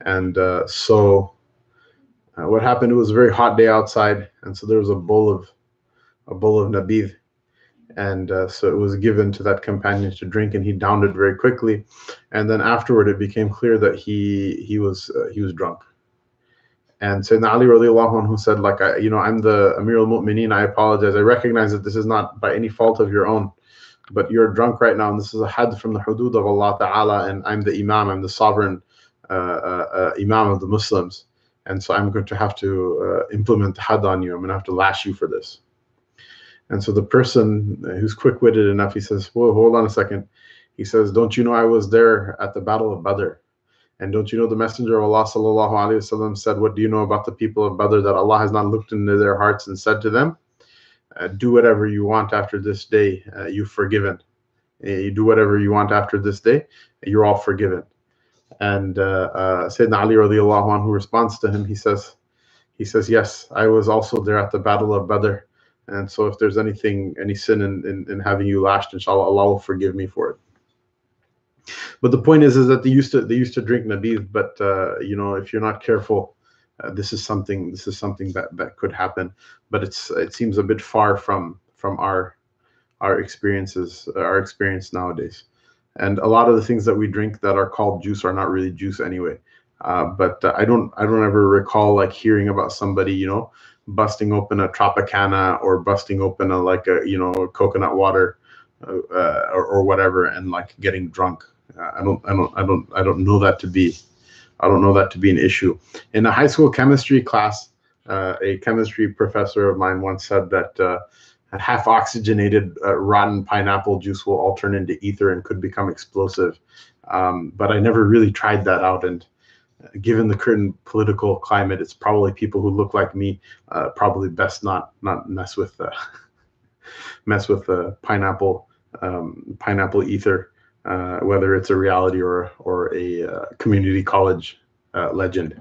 Speaker 1: and so what happened? It was a very hot day outside, and so there was a bowl of a bowl of nabidh and uh, so it was given to that companion to drink and he downed it very quickly. And then afterward it became clear that he he was uh, he was drunk and Sayyidina Ali radiallahu anhu said, like, I, you know, I'm the Amir al-Mu'mineen, I apologize. I recognize that this is not by any fault of your own, but you're drunk right now, and this is a had from the hudud of Allah Ta'ala, and I'm the Imam, I'm the sovereign uh, uh, uh, Imam of the Muslims. And so I'm going to have to uh, implement had on you. I'm going to have to lash you for this. And so the person who's quick-witted enough, he says, "Well, hold on a second. He says, "Don't you know I was there at the Battle of Badr?" And don't you know the Messenger of Allah sallallahu alaihi wasallam said, "What do you know about the people of Badr that Allah has not looked into their hearts and said to them, uh, do whatever you want after this day, uh, you've forgiven. Uh, you do whatever you want after this day, you're all forgiven." And uh, uh, Sayyidina Ali radiallahu anhu responds to him. He says, "He says, yes, I was also there at the Battle of Badr." And so, if there's anything, any sin in, in, in having you lashed, inshallah, Allah will forgive me for it. But the point is, is that they used to they used to drink nabidh, but uh, you know, if you're not careful, uh, this is something this is something that that could happen. But it's it seems a bit far from from our our experiences our experience nowadays. And a lot of the things that we drink that are called juice are not really juice anyway. Uh, but uh, I don't I don't ever recall like hearing about somebody you know busting open a Tropicana or busting open a like a you know coconut water uh, or, or, whatever and like getting drunk. I don't I don't I don't I don't know that to be I don't know that to be an issue. In a high school chemistry class, uh, a chemistry professor of mine once said that uh, half oxygenated uh, rotten pineapple juice will all turn into ether and could become explosive. Um, but I never really tried that out and given the current political climate, it's probably people who look like me. Uh, probably best not not mess with uh, mess with uh, pineapple um, pineapple ether, uh, whether it's a reality or or a uh, community college uh, legend.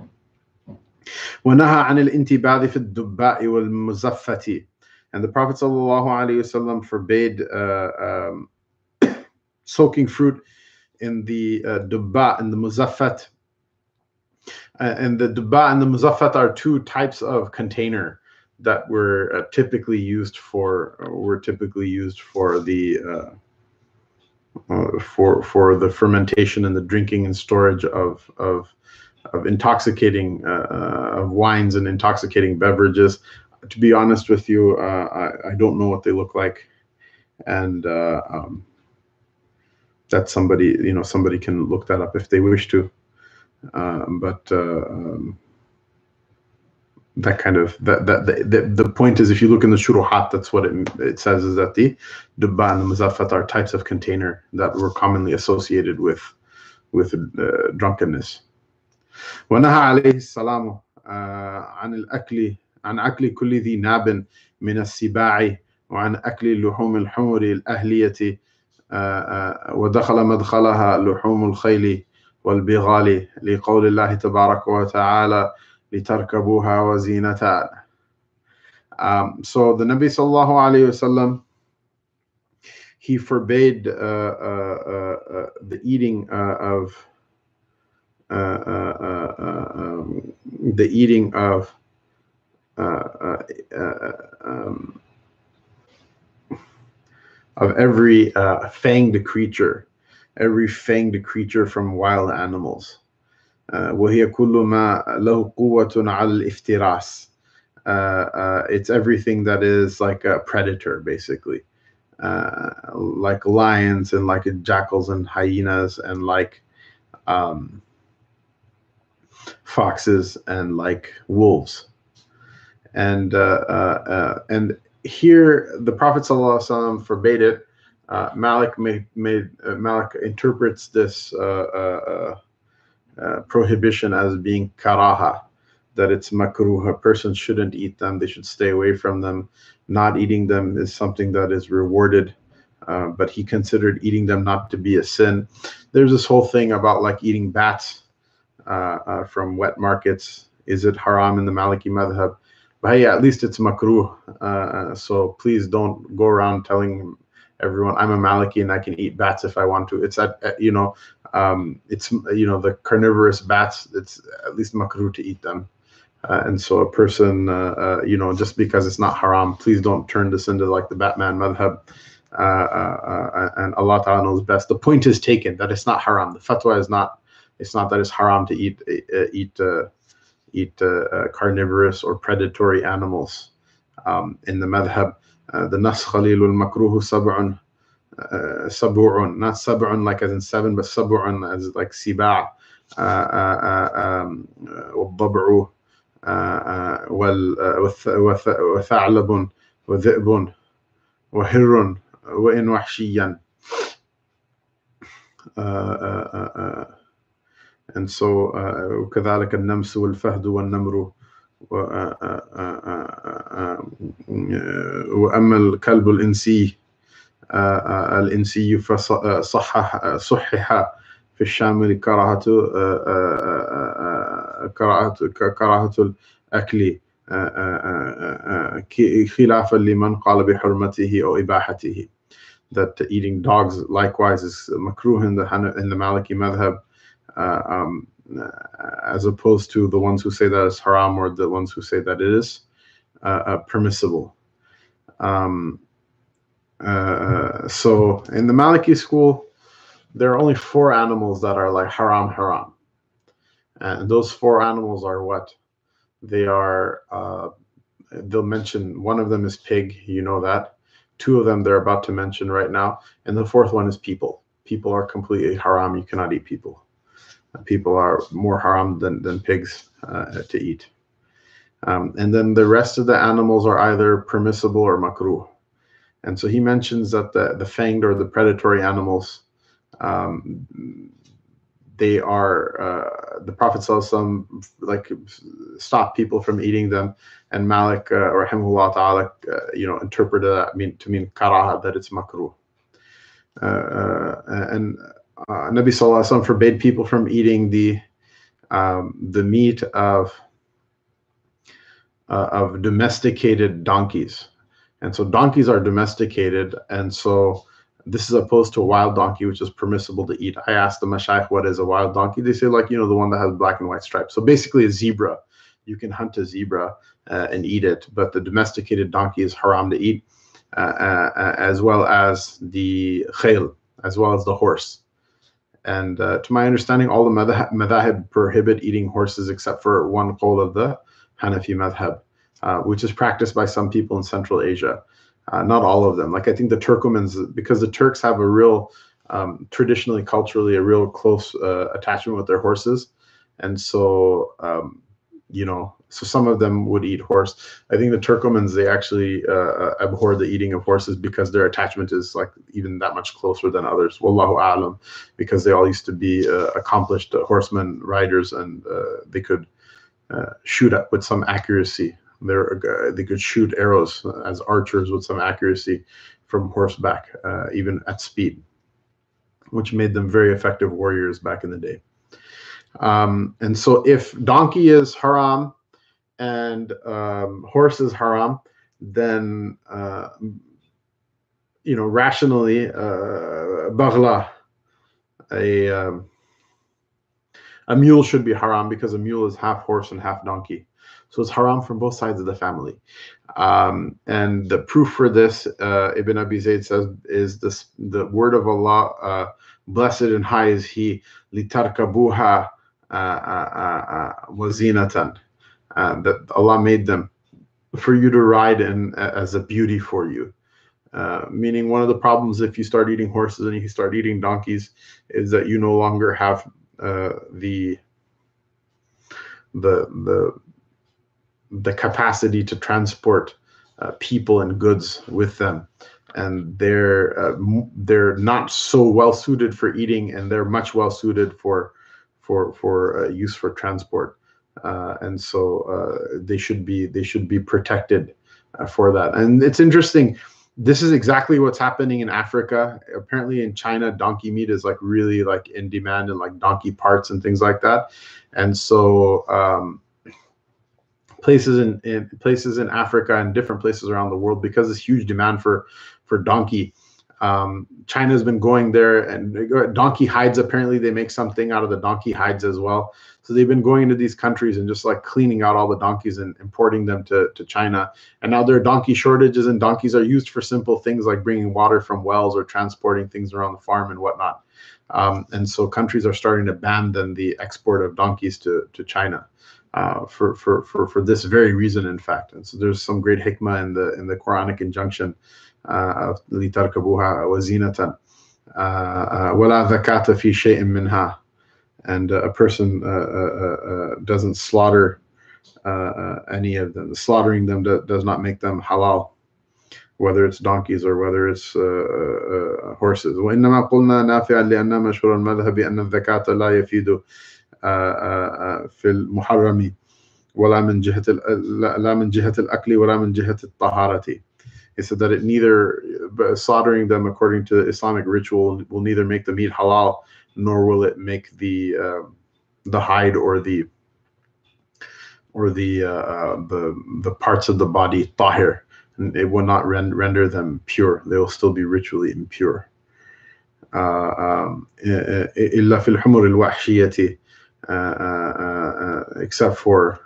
Speaker 1: ونهى عن الانتباذ في الدباء والمزفة and the Prophet ﷺ forbade um, soaking fruit in the uh, dubba and the muzaffat uh, and the dubba and the muzaffat are two types of container that were uh, typically used for uh, were typically used for the uh, uh, for for the fermentation and the drinking and storage of of of intoxicating uh, of wines and intoxicating beverages. To be honest with you, I, I don't know what they look like, and um, that somebody you know somebody can look that up if they wish to. Um, but uh, um, that kind of that that the, the, the point is if you look in the shuruhat that's what it, it says is that the dubba and the muzaffat are types of container that were commonly associated with with uh, drunkenness ونهى عليه السلام عن الأكل عن أكل كل ذي ناب من السباع وعن أكل لحوم الحمر الأهلية ودخل مدخلها لحوم الخيل والبغال لقول الله تبارك وتعالى لتركبوها وزينتان um, so the Nabi sallallahu alayhi wasallam he forbade uh, uh, uh, the eating of um, the eating of um, of every fanged creature every fanged creature from wild animals. وهي كل ما له قوة على الافتراس. it's everything that is like a predator, basically. Uh, like lions and like jackals and hyenas and like um, foxes and like wolves. And uh, uh, uh and here the Prophet ﷺ forbade it uh, Malik made, made uh, Malik interprets this uh, uh, uh, prohibition as being karaha, that it's makruh. A person shouldn't eat them; they should stay away from them. Not eating them is something that is rewarded, but he considered eating them not to be a sin. There's this whole thing about like eating bats from wet markets. Is it haram in the Maliki madhab? But hey, at least it's makruh. Uh, so please don't go around telling everyone i'm a maliki and i can eat bats if i want to. It's at, at you know um, it's you know the carnivorous bats it's at least makruh to eat them. Uh, and so a person uh, uh, you know just because it's not haram please don't turn this into like the batman madhab. Uh, uh, uh, and allah ta'ala knows best. The point is taken that it's not haram. The fatwa is not it's not that it's haram to eat eat eat carnivorous or predatory animals um, in the madhab the nas khalil al makruh sab'un sab'un not sab'un like as in seven but sab'un as like siba' والضبع وثعلب وذئب وحر وإن وحشيا and so وكذلك النمس والفهد والنمر وأما الكلب الإنسي الإنسي فصحح صحح في الشامل كراهة كراهة كراهة الأكل خلافا لمن قال بحرمته أو إباحته that eating dogs likewise is makruh in the in the Maliki madhab uh, um, as opposed to the ones who say that it's haram or the ones who say that it is uh, uh, permissible. Um, uh, so in the Maliki school, there are only four animals that are like haram, haram. And those four animals are what? They are, uh, they'll mention one of them is pig, you know that. Two of them they're about to mention right now. And the fourth one is people. People are completely haram. You cannot eat people. People are more haram than, than pigs uh, to eat. Um, and then the rest of the animals are either permissible or makruh. And so he mentions that the, the fanged or the predatory animals, um, they are uh, the Prophet some like stop people from eating them, and Malik uh, rahimahullah ta'ala, uh, you know, interpreted that mean to mean karaha that it's makruh. Uh, uh, and uh, Nabi Sallallahu Alaihi forbade people from eating the um, the meat of uh, of domesticated donkeys, and so donkeys are domesticated, and so this is opposed to a wild donkey, which is permissible to eat. I asked the mashayikh what is a wild donkey. They say like you know the one that has black and white stripes. So basically a zebra. You can hunt a zebra uh, and eat it, but the domesticated donkey is haram to eat, uh, uh, as well as the khayl, as well as the horse. And uh, to my understanding, all the madhab, prohibit eating horses except for one qawl of the Hanafi madhab, uh, which is practiced by some people in Central Asia. Uh, not all of them. Like I think the Turkomans, because the Turks have a real, um, traditionally, culturally, a real close uh, attachment with their horses. And so, um, you know, so some of them would eat horse. I think the Turkomans they actually uh, uh, abhor the eating of horses because their attachment is like even that much closer than others. Wallahu alam, because they all used to be uh, accomplished uh, horsemen, riders, and uh, they could uh, shoot up with some accuracy. They're, they could shoot arrows as archers with some accuracy from horseback, even at speed, which made them very effective warriors back in the day. Um, and so, if donkey is haram, and um, haram, then uh, you know rationally uh, baghla, a um, a mule should be haram because a mule is half horse and half donkey. So it's haram from both sides of the family. Um, and the proof for this, uh, Ibn Abi Zayd says, is this the word of Allah, uh, blessed and high is He, litarkabuha uh, uh, uh, wazinatan uh, that Allah made them for you to ride in as a beauty for you. Uh, meaning, one of the problems if you start eating horses and you start eating donkeys is that you no longer have uh, the the the the capacity to transport uh, people and goods with them and they're uh, they're not so well suited for eating and they're much well suited for for for uh, use for transport uh, and so uh, they should be they should be protected uh, for that. And it's interesting. This is exactly what's happening in Africa. Apparently, in China, donkey meat is like really like in demand and like donkey parts and things like that. And so um, places in, in places in Africa and different places around the world because there's huge demand for for donkey um, China has been going there, and donkey hides. Apparently, they make something out of the donkey hides as well. So they've been going into these countries and just like cleaning out all the donkeys and importing them to, to China. And now there are donkey shortages, and donkeys are used for simple things like bringing water from wells or transporting things around the farm and whatnot. Um, and so countries are starting to ban then the export of donkeys to to China. Uh, for, for, for, for this very reason, in fact. And so there's some great hikmah in the in the Quranic injunction لتركبوها وزينة ولا ذكاة في شيء منها and uh, a person uh, uh, doesn't slaughter any of them. Slaughtering them do, does not make them halal. whether it's donkeys or whether it's uh, uh, horses. وإنما قلنا نافعا لأن مشهور المذهب أن الزكاة لا يفيد في المحرم ولا من جهة لا من جهة الأكل ولا من جهة الطهارة. He said that it neither slaughtering them according to the Islamic ritual will neither make the meat halal nor will it make the uh, the hide or the or the uh, the the parts of the body tahir and it will not rend, render them pure they will still be ritually impure إلا في الحمر الوحشية except for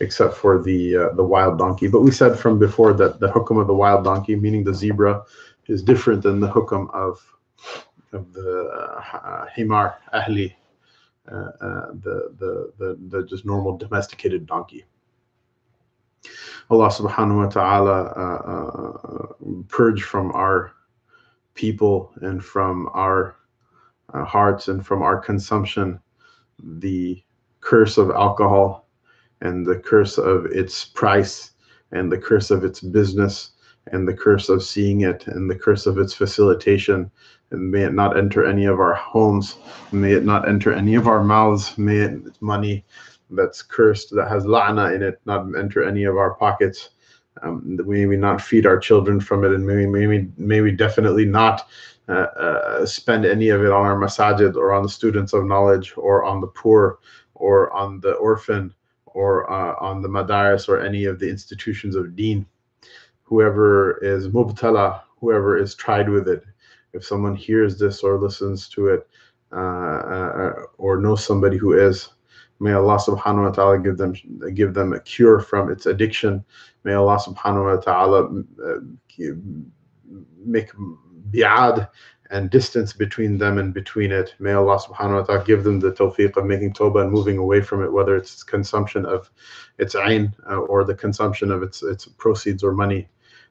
Speaker 1: except for the uh, the wild donkey but we said from before that the hukum of the wild donkey meaning the zebra is different than the hukum of of the uh, himar ahli uh, uh, the, the, the, the just normal domesticated donkey. Allah subhanahu wa ta'ala uh, purge from our people and from our hearts and from our consumption the curse of alcohol and the curse of its price and the curse of its business and the curse of seeing it and the curse of its facilitation and may it not enter any of our homes. May it not enter any of our mouths. May it money that's cursed, that has la'na in it, not enter any of our pockets. Um, may we not feed our children from it, and may we, may we, may we definitely not uh, uh, spend any of it on our masajid or on the students of knowledge or on the poor or on the orphan or uh, on the madaris or any of the institutions of deen. Whoever is mubtala, whoever is tried with it, if someone hears this or listens to it uh, uh, or knows somebody who is, may Allah subhanahu wa ta'ala give them give them a cure from its addiction. May Allah subhanahu wa ta'ala uh, make bi'ad and distance between them and between it. May Allah subhanahu wa ta'ala give them the tawfiq of making tawbah and moving away from it, whether it's consumption of its ayn uh, or the consumption of its its proceeds or money.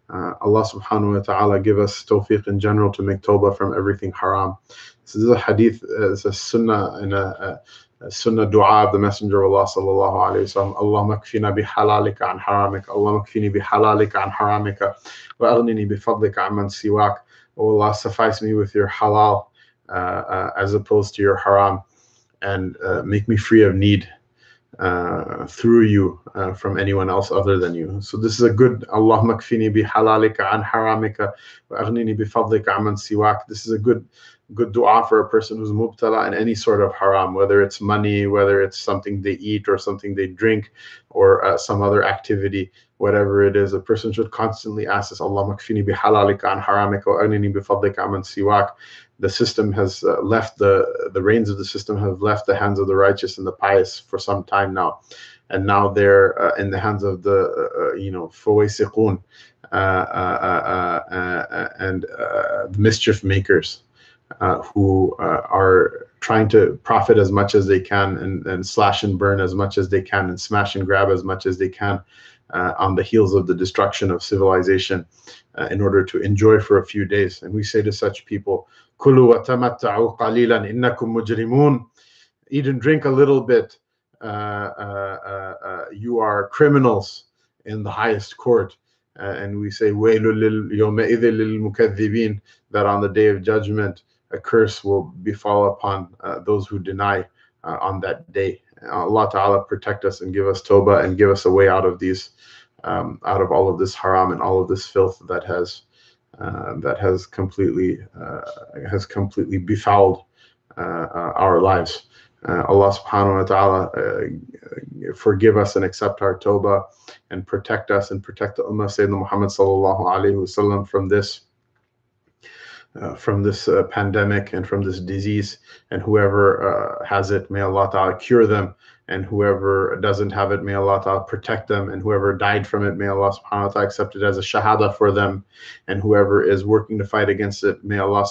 Speaker 1: Uh, Allah subhanahu wa ta'ala give us tawfiq in general to make tawbah from everything haram. This is a hadith, uh, it's a sunnah and a, a, sunnah dua of the Messenger of Allah sallallahu alayhi wa sallam. Allahumma kfina bi halalika an haramika. Kfini bi halalika an haramika. Wa aghnini bi fadlika amman siwak. Oh Allah, suffice me with your halal uh, uh, as opposed to your haram and uh, make me free of need through you from anyone else other than you. So this is a good Allah makfini bi halalika an haramika wa aghnini bi fadlika aman siwak. This is a good good dua for a person who's mubtala in any sort of haram, whether it's money, whether it's something they eat or something they drink or uh, some other activity, whatever it is. A person should constantly ask this Allah makfini bi halalika an haramika wa aghnini bi fadlika aman siwak the system has uh, left the the reins of the system have left the hands of the righteous and the pious for some time now and now they're uh, in the hands of the uh, uh you know fawasiqun uh, uh, and the mischief makers who are trying to profit as much as they can and, and slash and burn as much as they can and smash and grab as much as they can on the heels of the destruction of civilization in order to enjoy for a few days and we say to such people Kulu wa qalilan innakum mujrimun. Eat and drink a little bit. Uh, uh, uh, uh you are criminals in the highest court. Uh, and we say, that on the day of judgment, a curse will befall upon uh, those who deny on that day. Allah Ta'ala protect us and give us tawbah and give us a way out of these, um, out of all of this haram and all of this filth that has uh, that has completely uh, has completely befouled uh, our lives. Allah subhanahu wa ta'ala forgive us and accept our tawbah and protect us and protect the ummah Sayyidina Muhammad sallallahu alayhi wasallam from this uh, from this uh, pandemic and from this disease and whoever uh, has it may Allah ta'ala cure them and whoever doesn't have it, may Allah ta'ala protect them, and whoever died from it, may Allah subhanahu wa ta'ala accept it as a shahada for them, and whoever is working to fight against it, may Allah,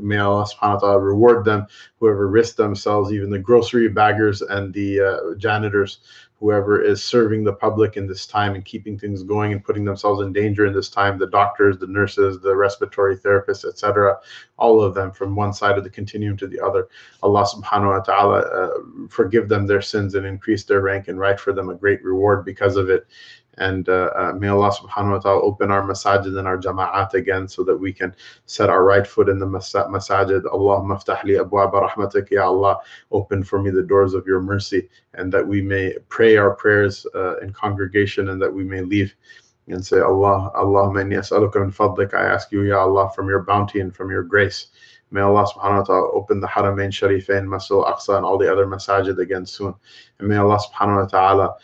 Speaker 1: may Allah subhanahu wa ta'ala reward them, whoever risked themselves, even the grocery baggers and the uh, janitors, whoever is serving the public in this time and keeping things going and putting themselves in danger in this time the doctors the nurses the respiratory therapists etc all of them from one side of the continuum to the other allah subhanahu wa ta'ala uh, forgive them their sins sins and increase their rank and write for them a great reward because of it. And uh, uh, may Allah subhanahu wa ta'ala open our masajid and our jama'at again so that we can set our right foot in the masajid. Allah maftah li abwab rahmatik, Ya Allah, open for me the doors of your mercy, and that we may pray our prayers uh, in congregation and that we may leave and say, Allah, Allah, inni as'aluka min fadlik. I ask you, Ya Allah, from your bounty and from your grace. May Allah subhanahu wa ta'ala open the Haramain Sharifain, Masjid al-Aqsa, and all the other masajid again soon. And may Allah subhanahu wa ta'ala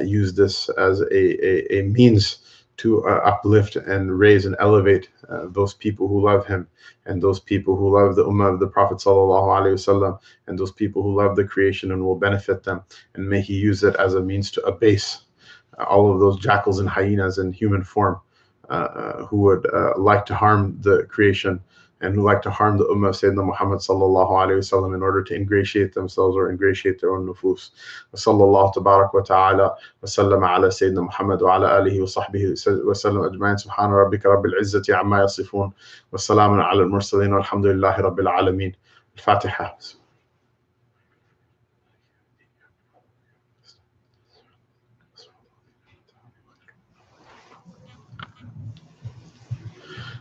Speaker 1: use this as a, a, a means to uh, uplift and raise and elevate uh, those people who love him and those people who love the ummah of the Prophet wasallam and those people who love the creation and will benefit them. And may he use it as a means to abase uh, all of those jackals and hyenas in human form uh, uh, who would like to harm the creation and who like to harm the Ummah of Sayyidina Muhammad sallallahu alayhi wasallam in order to ingratiate themselves or ingratiate their own nufus. Sallallahu tabarak wa ta'ala wa sallama ala Sayyidina Muhammad wa ala alihi wa sahbihi wa sallam ajma'in subhana rabbika rabbil izzati amma yasifun wa salamun ala al-mursaleen rabbil alameen. Al-Fatiha.